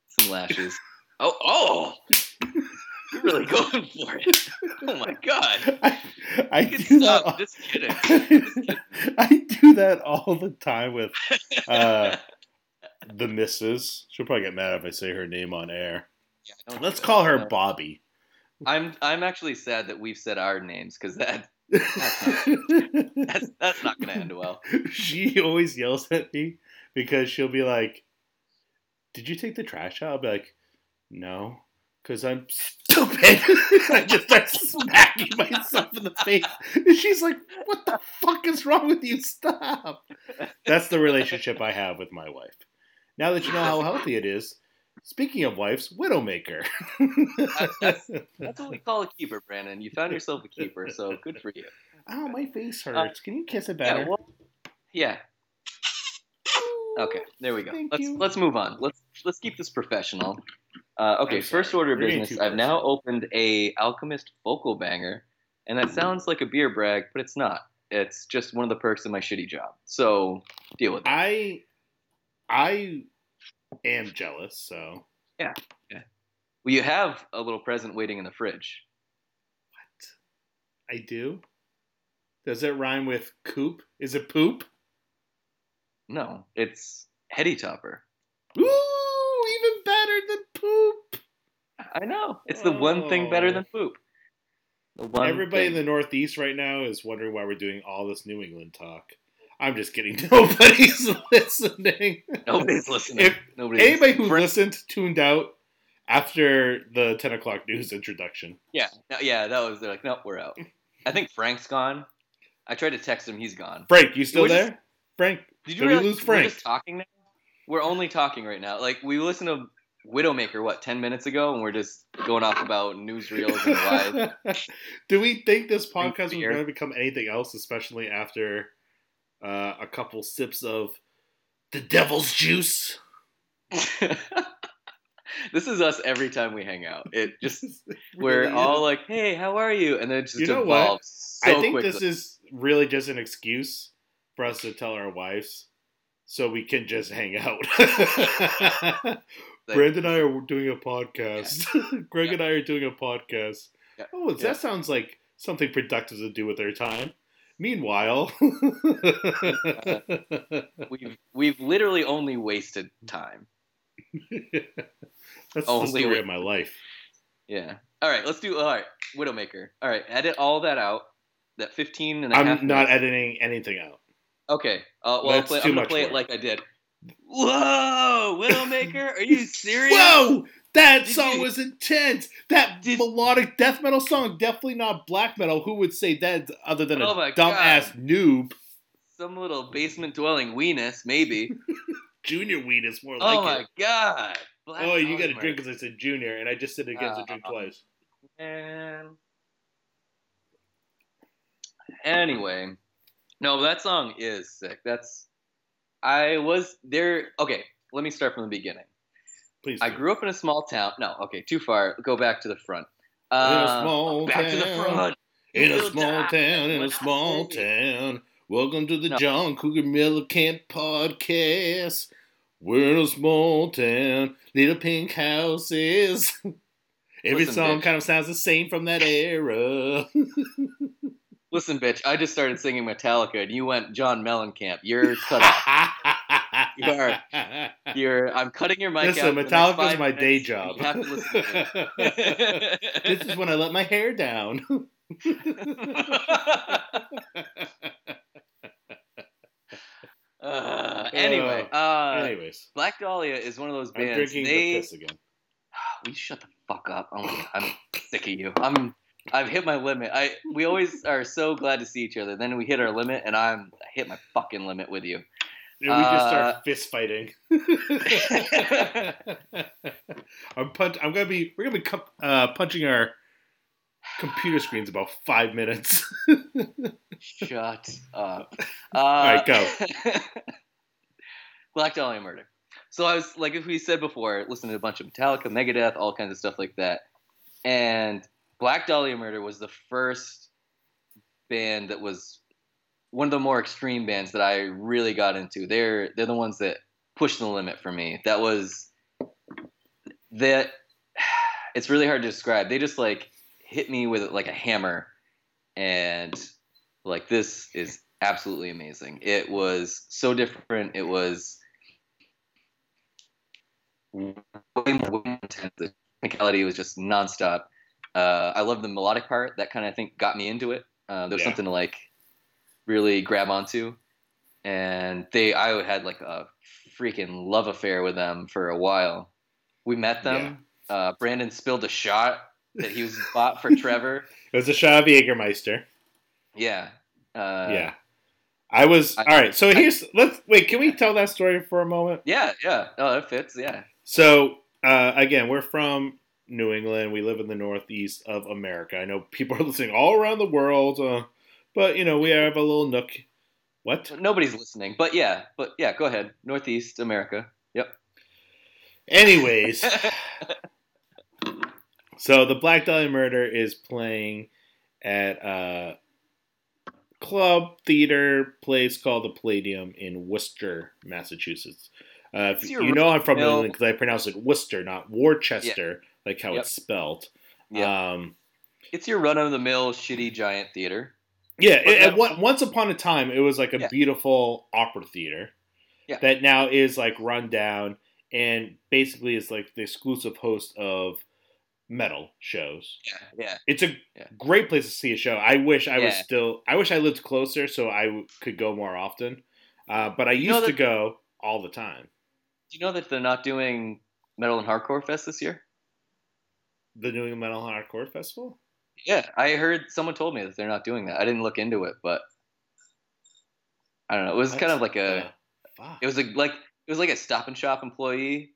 some lashes. oh, oh! You're really going for it. Oh my god! I, I You do can that. stop. Just kidding. I do that all the time with uh, the missus. She'll probably get mad if I say her name on air. Don't Let's call her Bobby. I'm I'm actually sad that we've said our names because that that's that's not gonna end well. she always yells at me because she'll be like, "Did you take the trash out?" I'll be like, "No." Because I'm stupid. I just start smacking myself in the face. And she's like, What the fuck is wrong with you? Stop. That's the relationship I have with my wife. Now that you know how healthy it is, speaking of wives, Widowmaker. That's what we call a keeper, Brandon. You found yourself a keeper, so good for you. Oh, my face hurts. Can you kiss it Yeah, better? well, yeah. Okay, there we go. Thank let's you. let's move on. Let's let's keep this professional. Uh, okay, first order of business. I've now opened a Alchemist Focal Banger, and that sounds like a beer brag, but it's not. It's just one of the perks of my shitty job. So deal with it. I I am jealous, so Yeah. Yeah. Well, you have a little present waiting in the fridge. What? I do. Does it rhyme with coop? Is it poop? No, it's Heady Topper. Ooh, even better than poop. I know. It's the one thing better Oh. than poop. The one Everybody in the Northeast right now is wondering why we're doing all this New England talk. I'm just kidding. Nobody's listening. Nobody's listening. If Nobody's Anybody who Fra- listened tuned out after the 10 o'clock news introduction. Yeah, no, yeah, that was. They're like, nope, we're out. I think Frank's gone. I tried to text him. He's gone. Frank, you still We're there? just- Frank, Did you lose we're Frank? just talking now? We're only talking right now. Like we listened to Widowmaker what ten minutes ago, and we're just going off about newsreels and why. Do we think this podcast is going to become anything else, especially after uh, a couple sips of the devil's juice? this is us every time we hang out. It just we're really all is. like, "Hey, how are you?" And then it just You know what? evolves so I think quickly. this is really just an excuse for us to tell our wives so we can just hang out. Brandon and I are doing a podcast. Greg Yeah. and I are doing a podcast. Yeah. Oh, that sounds like something productive to do with their time. Meanwhile, we've we've literally only wasted time. that's Only the story with- of my life. Yeah. All right, let's do all right, Widowmaker. All right, edit all that out. That 15 and a half I'm not minutes. editing anything out. Okay. Uh, well, I'll play, I'm gonna play work. it like I did. Whoa, Widowmaker, are you serious? Whoa! That Did song you- was intense. That Did- melodic death metal song, definitely not black metal. Who would say that other than a Oh my dumbass noob? Some little basement dwelling weenus, maybe. Junior weed is more like it. oh my it. god. Black Oh, you got to drink because I said junior, and I just said against a drink Uh, twice. Man. Anyway, no, that song is sick. That's I was there. Okay, let me start from the beginning. Please. I do. grew up in a small town. No, okay, too far. Go back to the front. in a Uh, small back town. to the front. In a small town, in a small town. Welcome to the No. John Cougar Mellencamp podcast. We're in a small town, little pink houses. Every Listen, song bitch. kind of sounds the same from that era. Listen, bitch, I just started singing Metallica, and you went John Mellencamp. You're cut off. You are- You're. I'm cutting your mic Listen, Metallica's my day job. You have to listen to this is when I let my hair down. Uh, anyway, uh, Anyways, Black Dahlia is one of those I'm bands. drinking they, the piss again. You shut the fuck up? Oh I'm sick of you. I'm. I've hit my limit. I. We always are so glad to see each other. Then we hit our limit, and I'm. I hit my fucking limit with you. And we just Uh, start fist fighting. I'm punch. I'm gonna be. We're gonna be com- uh, punching our computer screens about five minutes. Shut up. Uh, right, go. Black Dahlia Murder. So I was like, if we said before, listening to a bunch of Metallica, Megadeth, all kinds of stuff like that, and Black Dahlia Murder was the first band that was one of the more extreme bands that I really got into. They're they're the ones that pushed the limit for me. That was that. It's really hard to describe. They just like hit me with like a hammer, and like this is absolutely amazing. It was so different. It was way more, intense. The technicality was just nonstop. Uh, I love the melodic part. That kind of I think got me into it. Uh, there was Yeah. something to like really grab onto, and they I had like a freaking love affair with them for a while. We met them. Uh, Brandon spilled a shot that he was bought for Trevor. it was a shot of Jägermeister. Yeah. Uh, yeah. I was I- all right. So here's let's wait. Can we tell that story for a moment? Yeah, yeah. Oh, that fits. Yeah. So uh, again, we're from New England. We live in the Northeast of America. I know people are listening all around the world, uh, but you know we have a little nook. What? Nobody's listening, but yeah, but yeah. Go ahead. Northeast America. Yep. Anyways, so the Black Dahlia Murder is playing at a club theater place called the Palladium in Worcester, Massachusetts. Uh, if you know I'm from England because I pronounce it Worcester, not Worcester, like how Yep. it's spelled. Yeah. Um, it's your run of the mill shitty giant theater. Yeah, But it, that- one, once upon a time, it was like a Yeah. beautiful opera theater. Yeah. That now is like run down and basically is like the exclusive host of metal shows. Yeah. Yeah. It's a Yeah. great place to see a show. I wish I was still. I wish I lived closer so I w- could go more often. Uh, but I You used know to go all the time. Do you know that they're not doing Metal and Hardcore Fest this year? The New England Metal and Hardcore Festival. Yeah, I heard someone told me that they're not doing that. I didn't look into it, but I don't know. It was kind of like a. Uh, fuck. It was a, like it was like a Stop and Shop employee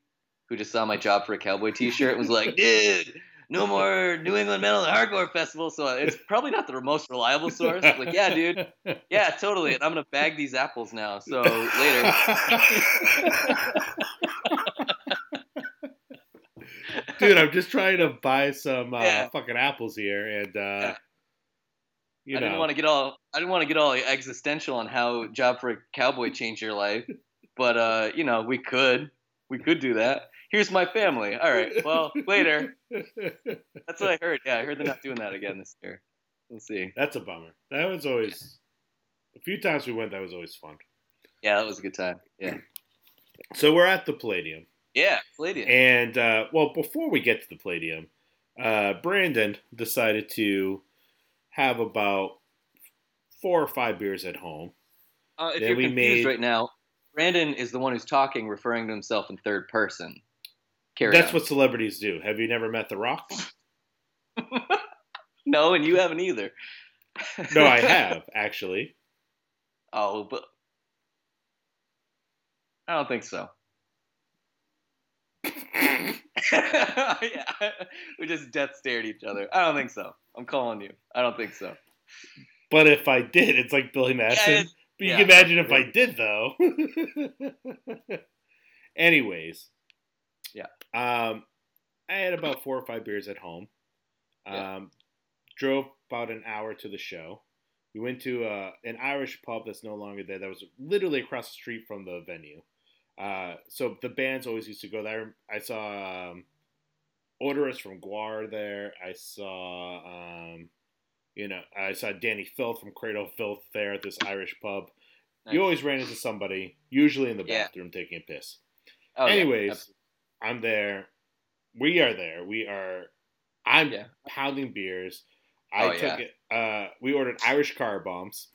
who just saw my job for a cowboy T-shirt and was like, "Dude, no more New England Metal and Hardcore Festival." So it's probably not the most reliable source. Like, yeah, dude, yeah, totally. And I'm gonna bag these apples now. So later. dude, I'm just trying to buy some uh, Yeah. fucking apples here, and uh, Yeah. you I didn't want to get all I didn't want to get all existential on how job for a cowboy changed your life, but uh, you know, we could we could do that. Here's my family. All right. Well, later. That's what I heard. Yeah, I heard they're not doing that again this year. We'll see. That's a bummer. That was always a few times we went. That was always fun. Yeah, that was a good time. Yeah. So we're at the Palladium, Yeah, Palladium. and uh, well, before we get to the Palladium, uh, Brandon decided to have about four or five beers at home. Uh, if Then you're we confused made- right now, Brandon is the one who's talking, referring to himself in third person. Carry That's on. what celebrities do. Have you never met The Rock? No, and you haven't either. No, I have actually. oh, but I don't think so. yeah, we just death stared at each other. I don't think so. I'm calling you. I don't think so. But if I did, it's like Billy Madison. Yeah, but you yeah. can imagine if I did, though. Anyways. Yeah. Um, I had about four or five beers at home. Um, Yeah. drove about an hour to the show. We went to uh, an Irish pub that's no longer there. That was literally across the street from the venue. Uh, so the bands always used to go there. I saw um, Oderus from Gwar there. I saw, um, you know, I saw Dani Filth from Cradle Filth there at this Irish pub. You always ran into somebody, usually in the Yeah. bathroom taking a piss. Oh, Anyways, absolutely. I'm there. We are there. We are. I'm Yeah. pounding beers. I Oh, took yeah. it. Uh, we ordered Irish car bombs.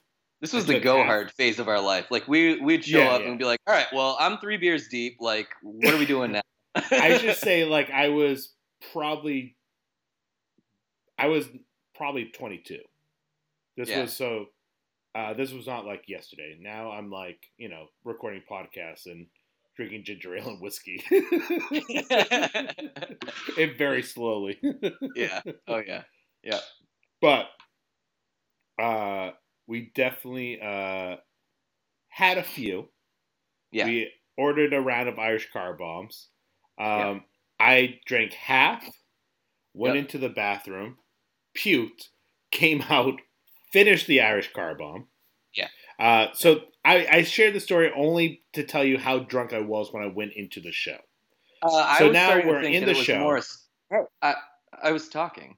This was the go hard phase of our life. Like we we'd show Yeah, up yeah. and be like, "All right, well, I'm three beers deep. Like, what are we doing now?" I should say, like, I was probably, I was probably 22. This Yeah. was so. Uh, this was not like yesterday. Now I'm like, you know, recording podcasts and drinking ginger ale and whiskey. it very slowly. yeah. Oh yeah. Yeah. but uh, we definitely uh, had a few. Yeah. We ordered a round of Irish car bombs. Um, Yeah. I drank half, went Yep. into the bathroom, puked, came out, finished the Irish car bomb. Yeah. Uh, so I, I shared the story only to tell you how drunk I was when I went into the show. Uh, I So was now we're in the it was show. More, a s- I I was talking.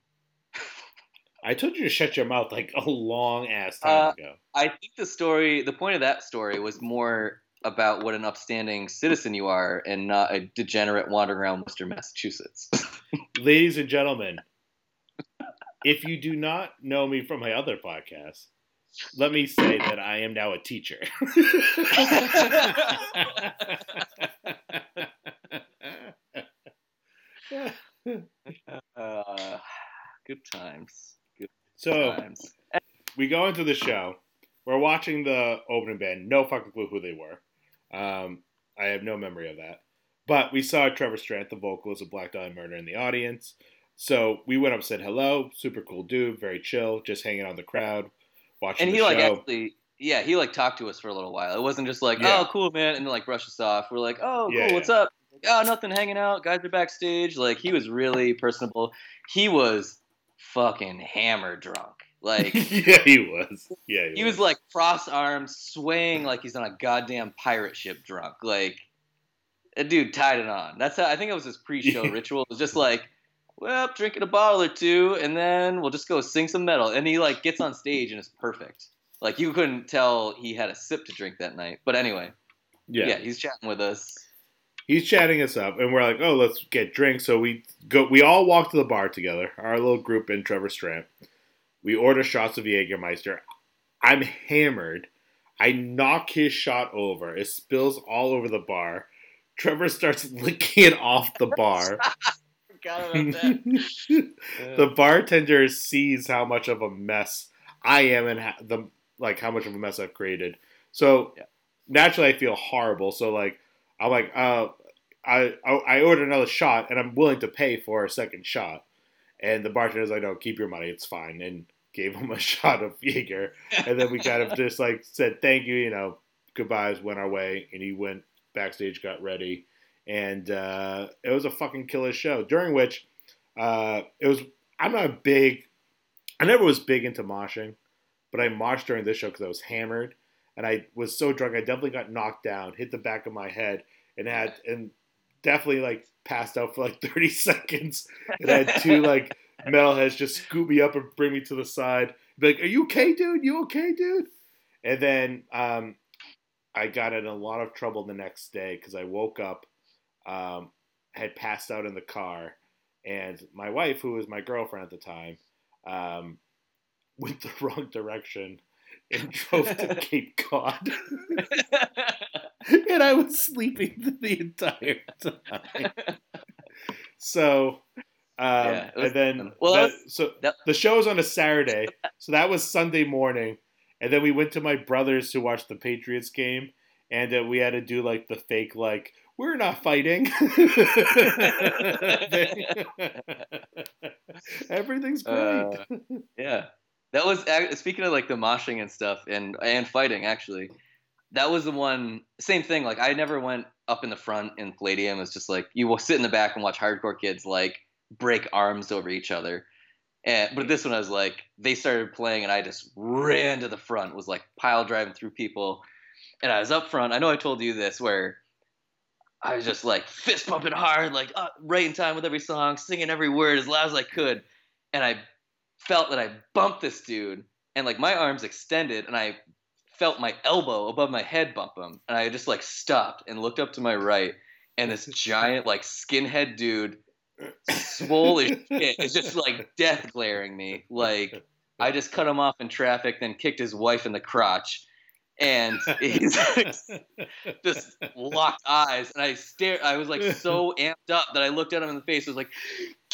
I told you to shut your mouth like a long ass time Uh, ago. I think the story, the point of that story, was more about what an upstanding citizen you are, and not a degenerate wandering around Worcester, Massachusetts. Ladies and gentlemen, if you do not know me from my other podcast, let me say that I am now a teacher. uh, good times. So we go into the show. We're watching the opening band. No fucking clue who they were. Um, I have no memory of that. But we saw Trevor Strnad, the vocalist of Black Dahlia Murder, in the audience. So we went up, and said hello. Super cool dude, very chill, just hanging out in the crowd, watching And he like show. actually, yeah, he like talked to us for a little while. It wasn't just like, Yeah. oh, cool, man, and then like brush us off. We're like, oh, cool, Yeah, what's up? Like, oh, nothing, hanging out. Guys are backstage. Like he was really personable. He was fucking hammer drunk. Like yeah, he was. Yeah, he was like cross arms, swaying like he's on a goddamn pirate ship drunk. Like a dude tied it on. That's how I think it was his pre-show Yeah. ritual. It was just like, well, drinking a bottle or two, and then we'll just go sing some metal. And he like gets on stage and it's perfect. Like you couldn't tell he had a sip to drink that night. But anyway, yeah. yeah, he's chatting with us. He's chatting us up, and we're like, "Oh, let's get drinks." So we go. We all walk to the bar together, our little group and Trevor Strnad. We order shots of Jägermeister. I'm hammered. I knock his shot over. It spills all over the bar. Trevor starts licking it off the bar. Forgot about that. the bartender sees how much of a mess I am and ha- the like how much of a mess I've created. So Yeah. naturally, I feel horrible. So like I'm like, uh, I I ordered another shot and I'm willing to pay for a second shot. And the bartender's like, no, keep your money, it's fine, and gave him a shot of Jaeger. And then we kind of just like said thank you, you know, goodbyes, went our way, and he went backstage, got ready, and uh, it was a fucking killer show. During which uh, it was. I'm not a big. I never was big into moshing, but I moshed during this show because I was hammered and I was so drunk I definitely got knocked down, hit the back of my head, and had and definitely like passed out for like 30 seconds. And I had two like metalheads just scoop me up and bring me to the side. Be like, "Are you okay, dude? You okay, dude?" And then um, I got in a lot of trouble the next day because I woke up, um, had passed out in the car, and my wife, who was my girlfriend at the time, um, went the wrong direction and drove to Cape Cod. and I was sleeping the entire time. So, um, Yeah, was and then. Well, that- that so that- the show was on a Saturday, so that was Sunday morning, and then we went to my brother's to watch the Patriots game, and uh, we had to do like the fake like we're not fighting. Everything's great. Uh, yeah, that was speaking of like the moshing and stuff and and fighting. Actually, that was the one same thing. Like I never went up in the front in Palladium. It's just like you will sit in the back and watch hardcore kids like break arms over each other. And but this one I was like they started playing and I just ran to the front. Was like pile driving through people, and I was up front. I know I told you this where. I was just like fist pumping hard, like uh, right in time with every song, singing every word as loud as I could, and I felt that I bumped this dude, and like my arms extended, and I felt my elbow above my head bump him, and I just like stopped and looked up to my right, and this giant like skinhead dude, swole as shit, is just like death glaring me. Like I just cut him off in traffic, then kicked his wife in the crotch, and he's like, just locked eyes, and I stared. I was like so amped up that I looked at him in the face. I was like,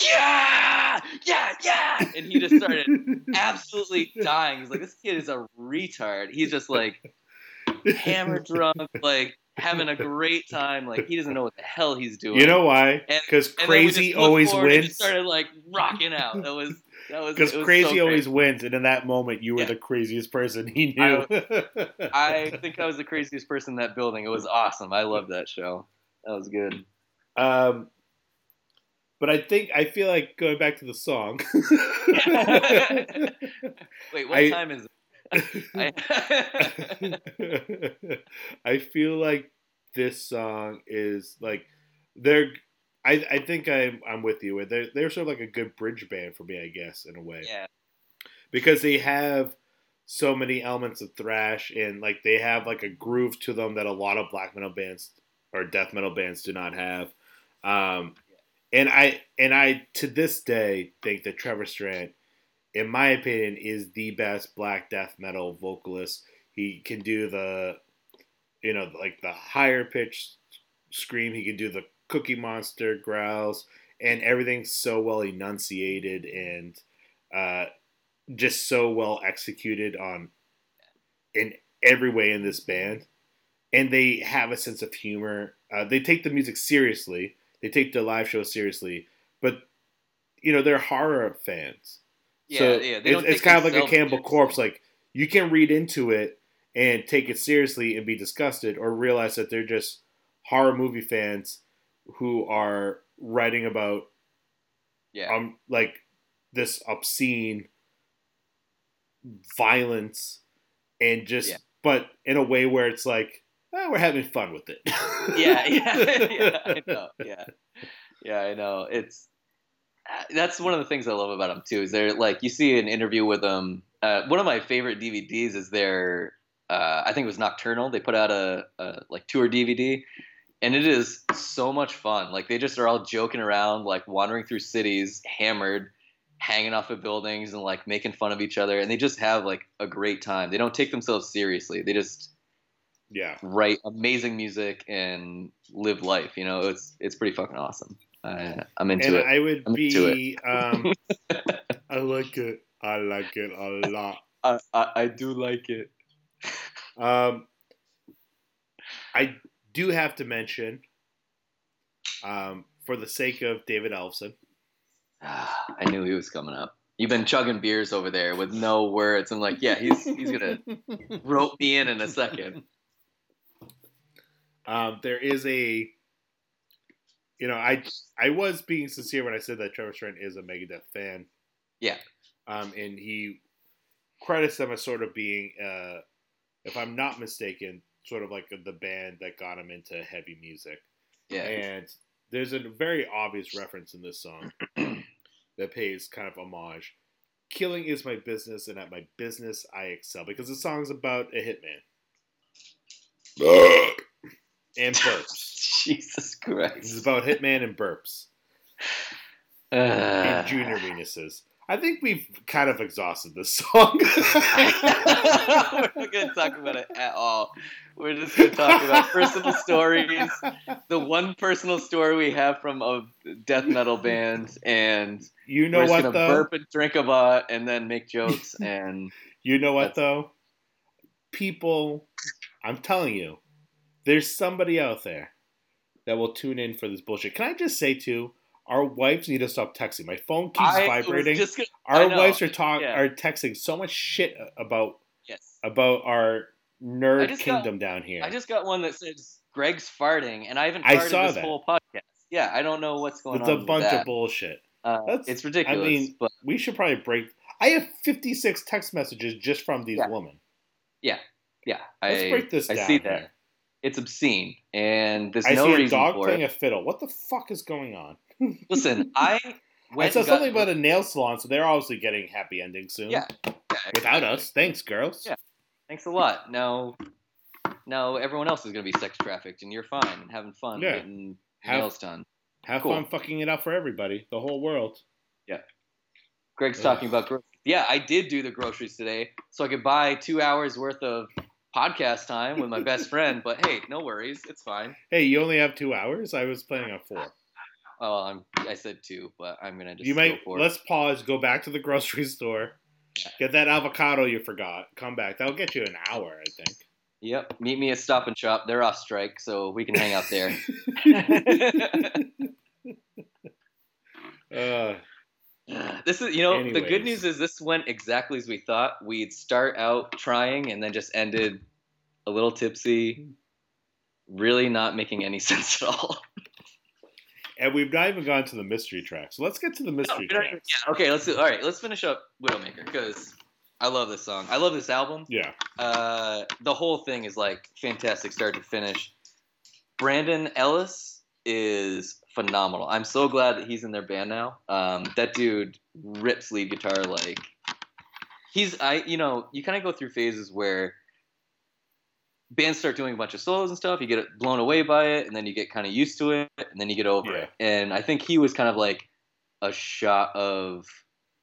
"Yeah, yeah, yeah!" And he just started absolutely dying. He's like, "This kid is a retard." He's just like hammer drunk, like having a great time. Like he doesn't know what the hell he's doing. You know why? Because And then we just crazy always wins. just started like rocking out. That was that was Because crazy so always wins, and in that moment, you were Yeah. the craziest person he knew. I think I was the craziest person in that building. It was awesome. I loved that show. That was good. um, but I think I feel like going back to the song. Wait, what I- time is it? I, I feel like this song is like they're. I, I think I'm I'm with you. They're they're sort of like a good bridge band for me, I guess, in a way. yeah, because they have so many elements of thrash and like they have like a groove to them that a lot of black metal bands or death metal bands do not have. Um, and I and I to this day think that Trevor Strnad, in my opinion, is the best black death metal vocalist. He can do the, you know, like the higher pitch scream. He can do the Cookie Monster growls, and everything's so well enunciated and uh, just so well executed on in every way in this band. And they have a sense of humor. Uh, they take the music seriously. They take the live show seriously, but you know they're horror fans. yeah, so yeah. it's, it's kind of like a Cannibal Corpse. Like you can read into it and take it seriously and be disgusted, or realize that they're just horror movie fans who are writing about Yeah, um like this obscene violence and just Yeah. but in a way where it's like oh, we're having fun with it. yeah, yeah, yeah. I know. Yeah, yeah, I know. It's uh, that's one of the things I love about them too. Is they're like you see an interview with them. Uh, one of my favorite DVDs is their. Uh, I think it was Nocturnal. They put out a, a like tour DVD, and it is so much fun. Like they just are all joking around, like wandering through cities, hammered, hanging off of buildings, and like making fun of each other. And they just have like a great time. They don't take themselves seriously. They just yeah. write amazing music and live life. You know, it's it's pretty fucking awesome. I, I'm into And it. I would I'm be um I like it. I like it a lot. I, I, I do like it. Um, I do have to mention, um, for the sake of David Ellefson, I knew he was coming up. You've been chugging beers over there with no words. I'm like, yeah, he's he's gonna rope me in in a second. Um, there is a you know, I I was being sincere when I said that Trevor Strnad is a Megadeth fan. Yeah. Um, and he credits them as sort of being, uh, if I'm not mistaken, sort of like the band that got him into heavy music. Yeah. And there's a very obvious reference in this song that pays kind of homage. Killing is my business, and at my business I excel because the song's about a hitman and burps. Jesus Christ! This is about hitman and burps Uh, and junior penises. I think we've kind of exhausted this song. We're not going to talk about it at all. We're just going to talk about personal stories. The one personal story we have from a death metal band, and You know we're just what gonna though? burp and drink a lot, and then make jokes. And You know what though? People, I'm telling you, there's somebody out there that will tune in for this bullshit. Can I just say too? Our wives need to stop texting. My phone keeps I vibrating. gonna, our wives are talk yeah. are texting so much shit about yes. about our nerd just got- kingdom down here. I just got one that says Greg's farting, and I haven't I farted saw this that. whole podcast. Yeah, I don't know what's going it's on. It's a bunch that. of bullshit. Uh, That's- it's ridiculous. I mean, but we should probably break. I have 56 text messages just from these Yeah. women. yeah, yeah. Let's I, break this I down. see that. here. It's obscene, and there's I no see a reason dog for playing it. a fiddle. What the fuck is going on? Listen, I I went saw and got- something about a nail salon, so they're obviously getting happy endings soon. Yeah, yeah, Without exactly. us. Thanks, girls. Yeah. Thanks a lot. Now, now everyone else is gonna be sex trafficked, and you're fine and having fun Yeah. getting Have- nails done. Have Cool. fun fucking it up for everybody, the whole world. Yeah. Greg's Ugh. talking about groceries. Yeah, I did do the groceries today, so I could buy two hours worth of podcast time with my best friend. But hey, no worries, it's fine. Hey, you only have two hours? I was planning on four. Oh, I'm, I said two, but I'm gonna just You go might let's pause, go back to the grocery store, Yeah. get that avocado you forgot, come back. That'll get you an hour, I think. Yep. Meet me at Stop and Shop. They're off strike, so we can hang out there. Uh, this is, you know, the good news is this went exactly as we thought. We'd start out trying and then just ended a little tipsy, really not making any sense at all. and we've not even gone to the mystery track. So let's get to the mystery we don't. Yeah, okay, let's do. All right, let's finish up Widowmaker because I love this song. I love this album. Yeah. Uh, the whole thing is like fantastic, start to finish. Brandon Ellis is phenomenal. I'm so glad that he's in their band now. Um, that dude rips lead guitar like he's I. You know, you kind of go through phases where bands start doing a bunch of solos and stuff. You get blown away by it, and then you get kind of used to it, and then you get over Yeah. it. And I think he was kind of like a shot of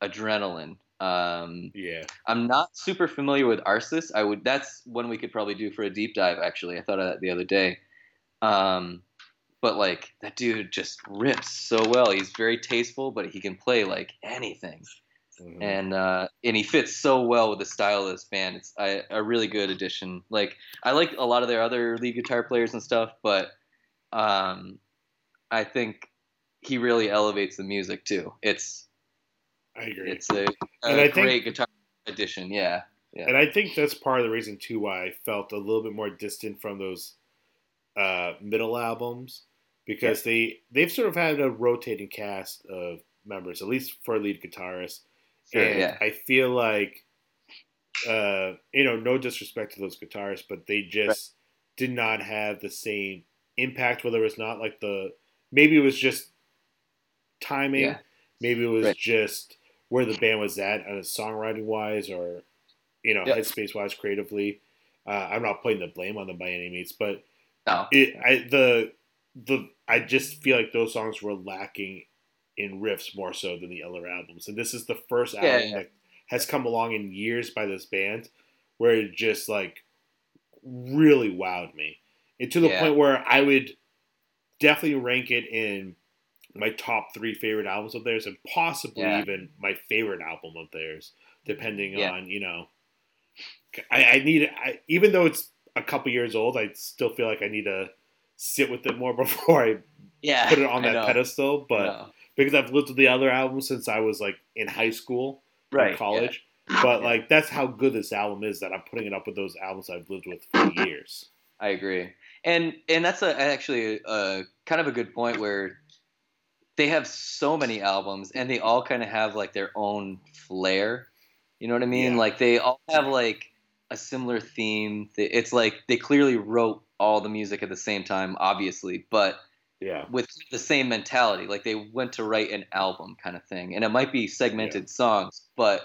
adrenaline. Um, Yeah. I'm not super familiar with Arsis. I would. That's one we could probably do for a deep dive. Actually, I thought of that the other day. Um, but like that dude just rips so well. He's very tasteful, but he can play like anything, Mhm. and uh, and he fits so well with the style of this band. It's I, a really good addition. Like I like a lot of their other lead guitar players and stuff, but um, I think he really elevates the music too. It's I agree. it's a, a I think- great guitar addition. Yeah. Yeah. And I think that's part of the reason too why I felt a little bit more distant from those uh, middle albums because they they've sort of had a rotating cast of members, at least for lead guitarist. Sure, and yeah. I feel like, uh, you know, no disrespect to those guitarists, but they just did not have the same impact. Whether it was not like the maybe it was just timing, Yeah. maybe it was Right. just where the band was at, uh, songwriting wise, or you know, Yeah. headspace wise, creatively. Uh, I'm not putting the blame on them by any means, but No. it, I the the I just feel like those songs were lacking in riffs more so than the other albums, and this is the first album yeah. that has come along in years by this band where it just like really wowed me, and to the Yeah. point where I would definitely rank it in my top three favorite albums of theirs, and possibly even my favorite album of theirs, depending on you know. I, I need I, even though it's a couple years old, I still feel like I need to sit with it more before I Yeah. put it on that pedestal. But because I've lived with the other albums since I was like in high school, Right. college. But Yeah. like that's how good this album is that I'm putting it up with those albums I've lived with for years. I agree. And and that's a, actually a, kind of a good point where they have so many albums and they all kind of have like their own flair. You know what I mean? Yeah. Like they all have like a similar theme. It's like they clearly wrote all the music at the same time, obviously, but Yeah. with the same mentality. Like they went to write an album kind of thing. And it might be segmented songs, but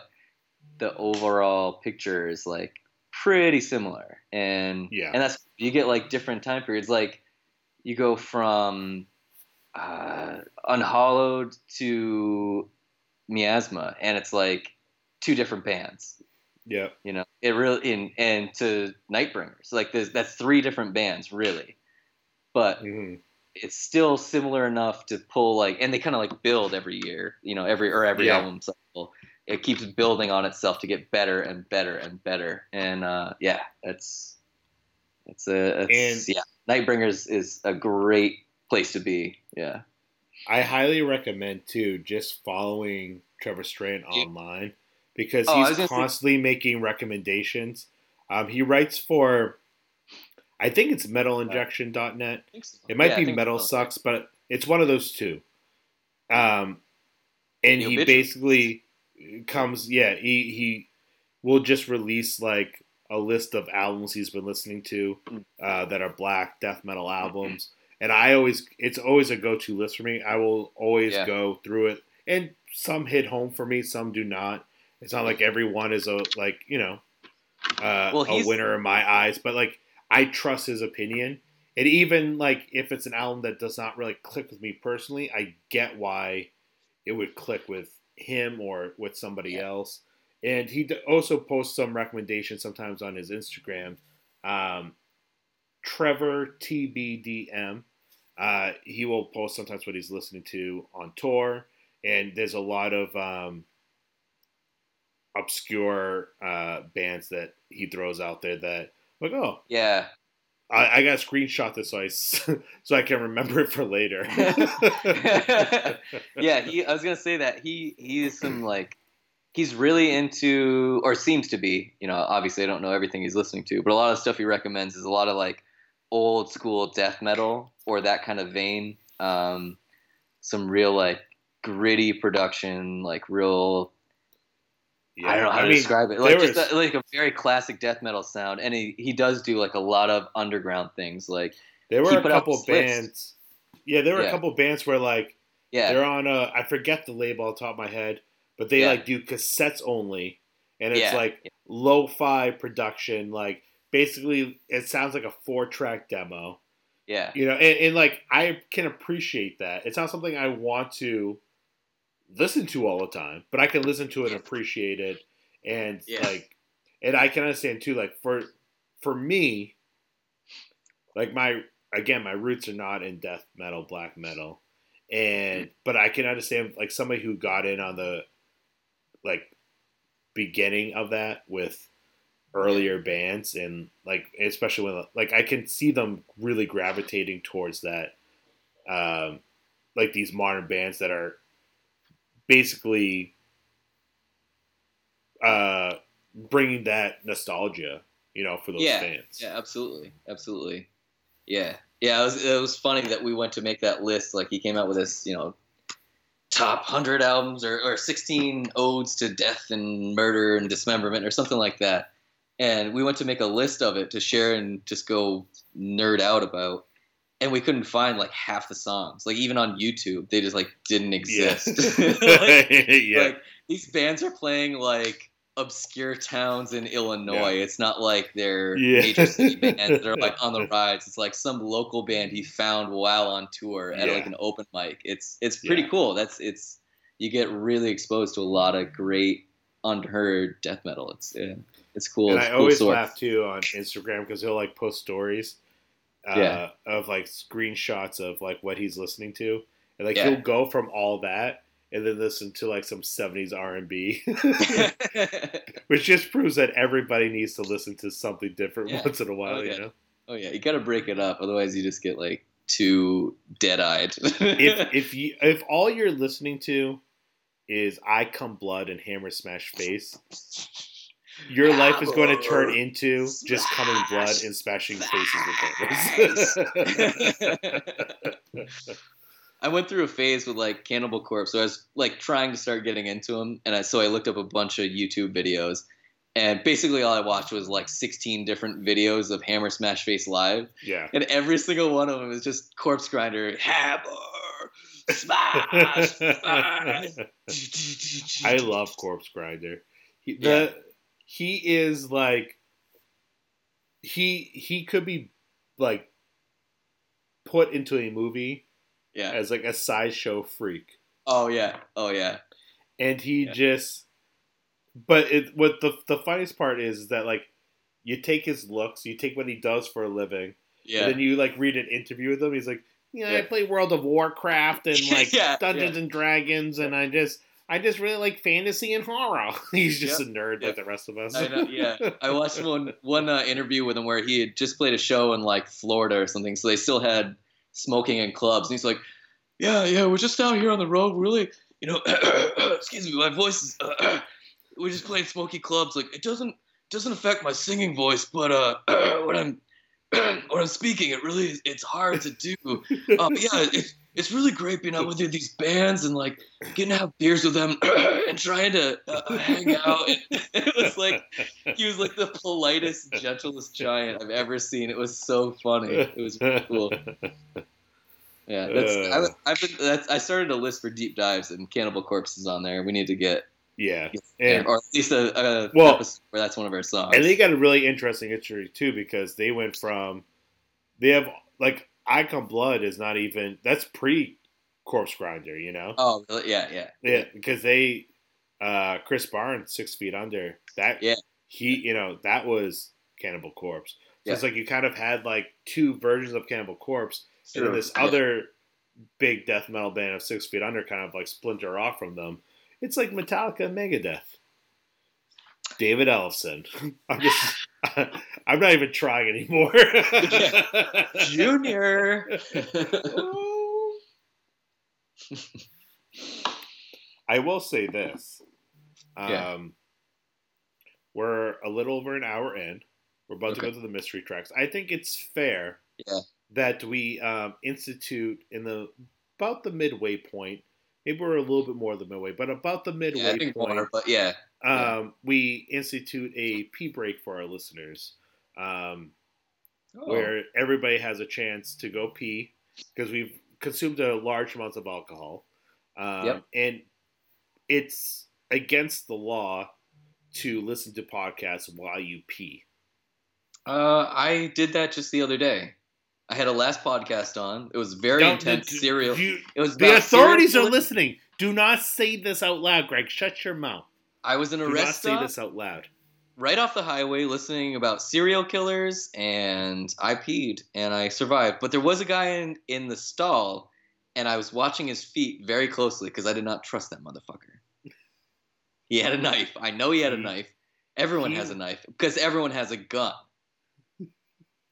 the overall picture is like pretty similar. And Yeah. and that's you get like different time periods. Like you go from uh, Unhallowed to Miasma, and it's like two different bands. Yeah. You know, it really in and to Nightbringers. Like there's that's three different bands really, but Mhm. it's still similar enough to pull like, and they kind of like build every year. You know, every or every Yeah. album cycle. It keeps building on itself to get better and better and better. And uh, yeah, it's it's a it's, And- yeah. Nightbringers is a great place to be. Yeah. I highly recommend too just following Trevor Strnad online because Oh, he's gonna say- constantly making recommendations. Um, he writes for, I think it's metalinjection.net. It might Yeah, be Metal so. Sucks, but it's one of those two. Um, and he basically comes, yeah, he he will just release like a list of albums he's been listening to Mm. uh, that are black death metal albums, and I always it's always a go to list for me. I will always Yeah. go through it, and some hit home for me, some do not. It's not like everyone is a like you know uh, Well, a winner in my eyes, but like I trust his opinion. And even like if it's an album that does not really click with me personally, I get why it would click with him or with somebody Yeah. else. And he also posts some recommendations sometimes on his Instagram. Um, Trevor TBDM. Uh, he will post sometimes what he's listening to on tour, and there's a lot of um, obscure uh, bands that he throws out there that like, oh, Yeah. I, I got screenshot this so I so I can remember it for later. yeah, he. I was gonna say that he he is some like he's really into or seems to be. You know, obviously I don't know everything he's listening to, but a lot of stuff he recommends is a lot of like old school death metal or that kind of vein. Um, some real like gritty production, like real. Yeah, I don't know how to mean, describe it. Like just was- a, like a very classic death metal sound, and he he does do like a lot of underground things. Like There were a couple this list. bands. Yeah, there were Yeah. a couple bands where like yeah, they're on a I forget the label on top of my head, but they Yeah. like do cassettes only, and it's Yeah. like lo-fi production. Like basically, it sounds like a four-track demo. yeah, You know, and, and like I can appreciate that. It's not something I want to listen to all the time, but I can listen to it and appreciate it, and Yeah. like, and I can understand too. Like for for me, like my again, my roots are not in death metal, black metal, and but I can understand like somebody who got in on the like beginning of that with earlier bands and like especially when like I can see them really gravitating towards that um like these modern bands that are basically uh bringing that nostalgia you know for those Yeah, fans Yeah, absolutely, absolutely. Yeah, yeah. It was it was funny that we went to make that list. Like he came out with this, you know, top hundred albums or, or sixteen odes to death and murder and dismemberment or something like that. And we went to make a list of it to share and just go nerd out about. And we couldn't find like half the songs. Like even on YouTube, they just like didn't yeah exist. like, yeah like these bands are playing like obscure towns in Illinois. It's not like they're Yeah. major city bands that are like on the rides. It's like some local band he found while on tour at Yeah. like an open mic. It's it's pretty Yeah. cool. That's it's you get really exposed to a lot of great unheard death metal. It's yeah, it's cool. and It's I cool always source. laugh too on Instagram because he'll like post stories, uh, Yeah. of like screenshots of like what he's listening to, and like Yeah. he'll go from all that and then listen to like some '70s R and B, which just proves that everybody needs to listen to something different Yeah. once in a while. Oh, yeah. You know, oh yeah, you got to break it up, otherwise you just get like too dead-eyed. if if you if all you're listening to is "I Come Blood" and "Hammer Smash Face," your life is going to turn into just coming blood and smashing faces with hammers. I went through a phase with like Cannibal Corpse, so I was like trying to start getting into them, and I, so I looked up a bunch of YouTube videos, and basically all I watched was like 16 different videos of Hammer Smash Face live, Yeah. and every single one of them is just Corpse Grinder Hammer Smash. smash. I love Corpse Grinder. He, the he is like he he could be like put into a movie Yeah. as like a sideshow freak, Oh yeah. Oh yeah. and he Yeah. just. But it what the the funniest part is that like you take his looks, you take what he does for a living, Yeah. and then you like read an interview with him. He's like, yeah, I play World of Warcraft and like Yeah, Dungeons yeah. and Dragons, and I just I just really like fantasy and horror. He's just Yep, a nerd yep. like the rest of us. I know, yeah. I watched one one uh, interview with him where he had just played a show in like Florida or something, so they still had smoking in clubs. And he's like, "Yeah, yeah, we're just out here on the road, really, you know, excuse me, my voice is, we're just playing smoky clubs. Like it doesn't doesn't affect my singing voice, but uh, when I'm when I'm speaking, it really is- it's hard to do. Um, yeah, it's it's really great being out with you, these bands and like getting to have beers with them and trying to uh, hang out. it was like he was like the politest, gentlest giant I've ever seen. It was so funny. It was cool. Yeah, that's Uh. I, I've been that's I started a list for deep dives and Cannibal Corpse is on there. We need to get yeah, yeah, and or at least a, a Well- where that's one of our songs. and they got a really interesting history too because they went from they have like I Cum Blood is not even that's pre Corpse Grinder, you know. oh really? yeah, yeah, Yeah, because they, uh, Chris Barnes, Six Feet Under, that Yeah. he, you know, that was Cannibal Corpse. So it's like you kind of had like two versions of Cannibal Corpse, and then this Yeah. other big death metal band of Six Feet Under kind of like splinter off from them. It's like Metallica and Megadeth. David Ellefson. I'm just, I'm not even trying anymore. Junior. I will say this. Um, Yeah. We're a little over an hour in. We're about to go to the mystery tracks. I think it's fair Yeah. that we um, institute in the about the midway point. Maybe we're a little bit more the midway, but about the midway yeah, I think point, more, but yeah, yeah. um, we institute a pee break for our listeners, um, Oh. where everybody has a chance to go pee because we've consumed a large amount of alcohol, um, Yep. and it's against the law to listen to podcasts while you pee. Uh, I did that just the other day. I had a last podcast on. It was very Don't- intense. serial. you- it was the authorities serial are listening. Do not say this out loud, Greg. Shut your mouth. I was in a Do not rest say this out loud. right off the highway, listening about serial killers, and I peed and I survived. But there was a guy in in the stall, and I was watching his feet very closely because I did not trust that motherfucker. He had a knife. I know he had a mm. knife. Everyone has mm. a knife because everyone has a gun.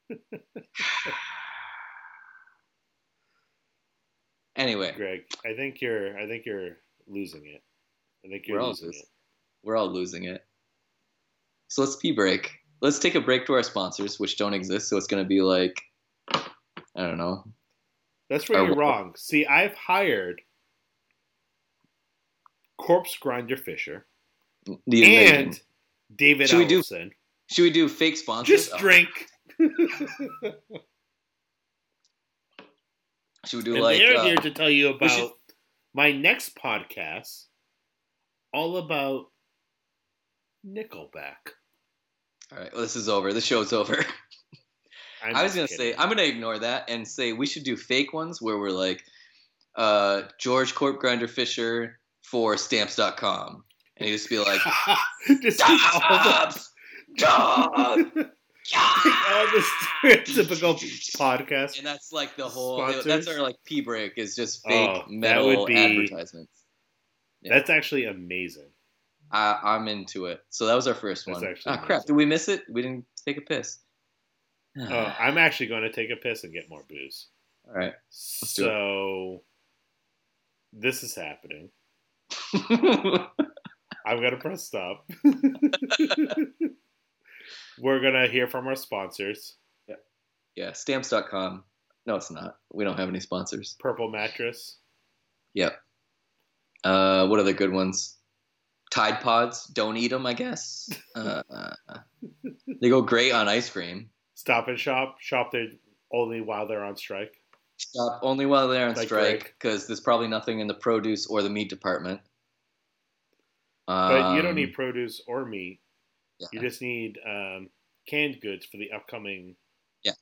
anyway, Greg, I think you're. I think you're losing it. I think you're We're all losing losing. it. we're all losing it. So let's pee break. Let's take a break to our sponsors, which don't exist. So it's going to be like, I don't know. That's where Or you're wrong. See, I've hired Corpse Grinder Fisher and David Should we do- should we do fake sponsors? Just Oh, drink. should we do and like? they're uh, here to tell you about should- my next podcast, all about Nickelback. all right, well, this is over. The show's over. I was gonna kidding. say I'm gonna ignore that and say we should do fake ones where we're like, uh, George Corpse Grinder Fisher for Stamps.com, and you just be like, just Jobs, jobs, take all the stereotypical podcast. and that's like the whole. Sponsors? That's our like P break is just fake Oh, that metal would be- advertisements. Yeah. That's actually amazing. I, I'm into it. So that was our first That's one. actually Ah, crap! Did we miss it? We didn't take a piss. Oh, I'm actually going to take a piss and get more booze. All right. So this is happening. I'm gonna press stop. We're gonna hear from our sponsors. yeah, Yeah. stamps.com. No, it's not. We don't have any sponsors. Purple mattress. Yep. Uh, what are the good ones? Tide Pods. Don't eat them, I guess. Uh, they go great on ice cream. Stop and shop. Shop there only while they're on strike. Stop only while they're on Like strike because there's probably nothing in the produce or the meat department. But you don't Um, need produce or meat. Yeah. You just need um, canned goods for the upcoming Yeah.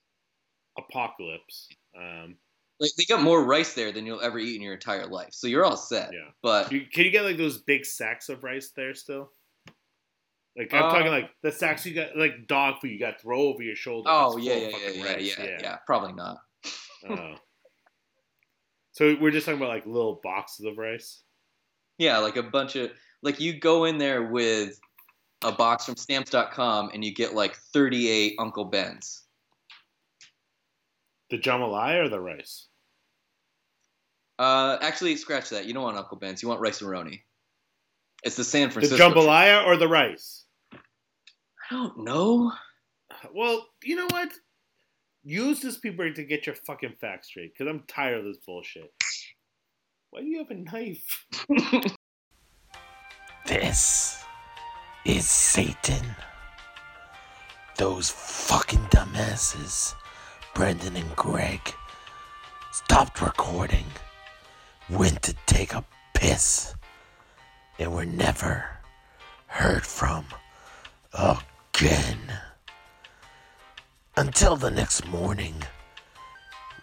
apocalypse. Um, like they got more rice there than you'll ever eat in your entire life, so you're all set. yeah. But You, can you get like those big sacks of rice there still? Like I'm Uh, talking like the sacks you got like dog food you got throw over your shoulder. oh that's yeah, yeah, yeah, yeah, yeah, yeah, Probably not. Oh. so we're just talking about like little boxes of rice. Yeah, like a bunch of like you go in there with a box from stamps.com and you get like 38 Uncle Ben's. The jambalaya or the rice? Uh, actually, scratch that. You don't want Uncle Ben's. You want Rice-A-Roni. It's the San Francisco. The Francisco. jambalaya or the rice? I don't know. Well, you know what? Use this paper to get your fucking facts straight, because I'm tired of this bullshit. Why do you have a knife? This is Satan. Those fucking dumbasses, Brendan and Greg, stopped recording, went to take a piss, and were never heard from again. Until the next morning,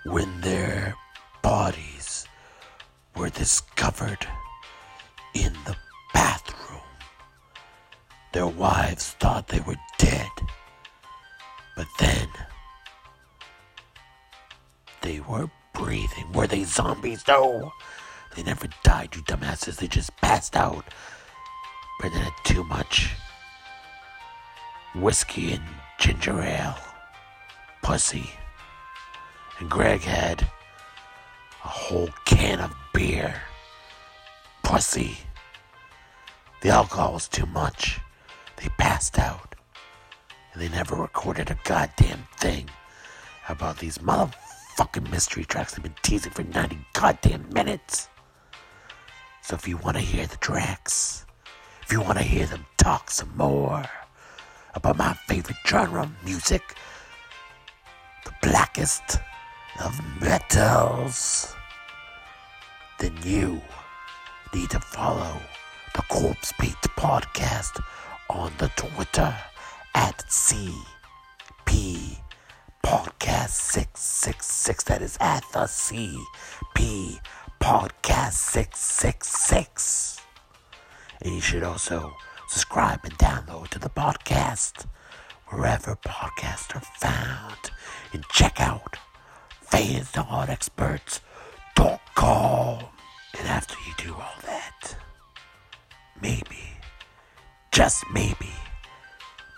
when their bodies were discovered in the bathroom. Their wives thought they were dead. But then they were breathing. Were they zombies? No. They never died, you dumbasses. They just passed out. Brendan had too much whiskey and ginger ale, pussy. And Greg had a whole can of beer, pussy. The alcohol was too much. They passed out. And they never recorded a goddamn thing about these motherfucking mystery tracks they've been teasing for 90 goddamn minutes. So if you want to hear the tracks, if you want to hear them talk some more about my favorite genre of music, the blackest of metals, then you need to follow the Corpse Paint podcast on the Twitter at CP Podcast 666. That is at the CP Podcast 666. And you should also subscribe and download to the podcast wherever podcasts are found. And check out fansnotexperts.com. And after you do all that, maybe, just maybe,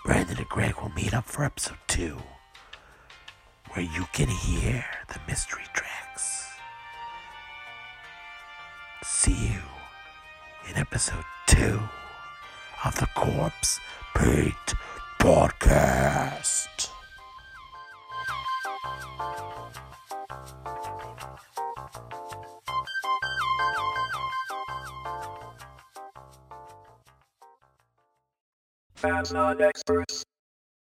Brandon and Greg will meet up for episode two, where you can hear the mystery tracks. See you in episode two of the Corpse Paint Podcast. Fans not experts.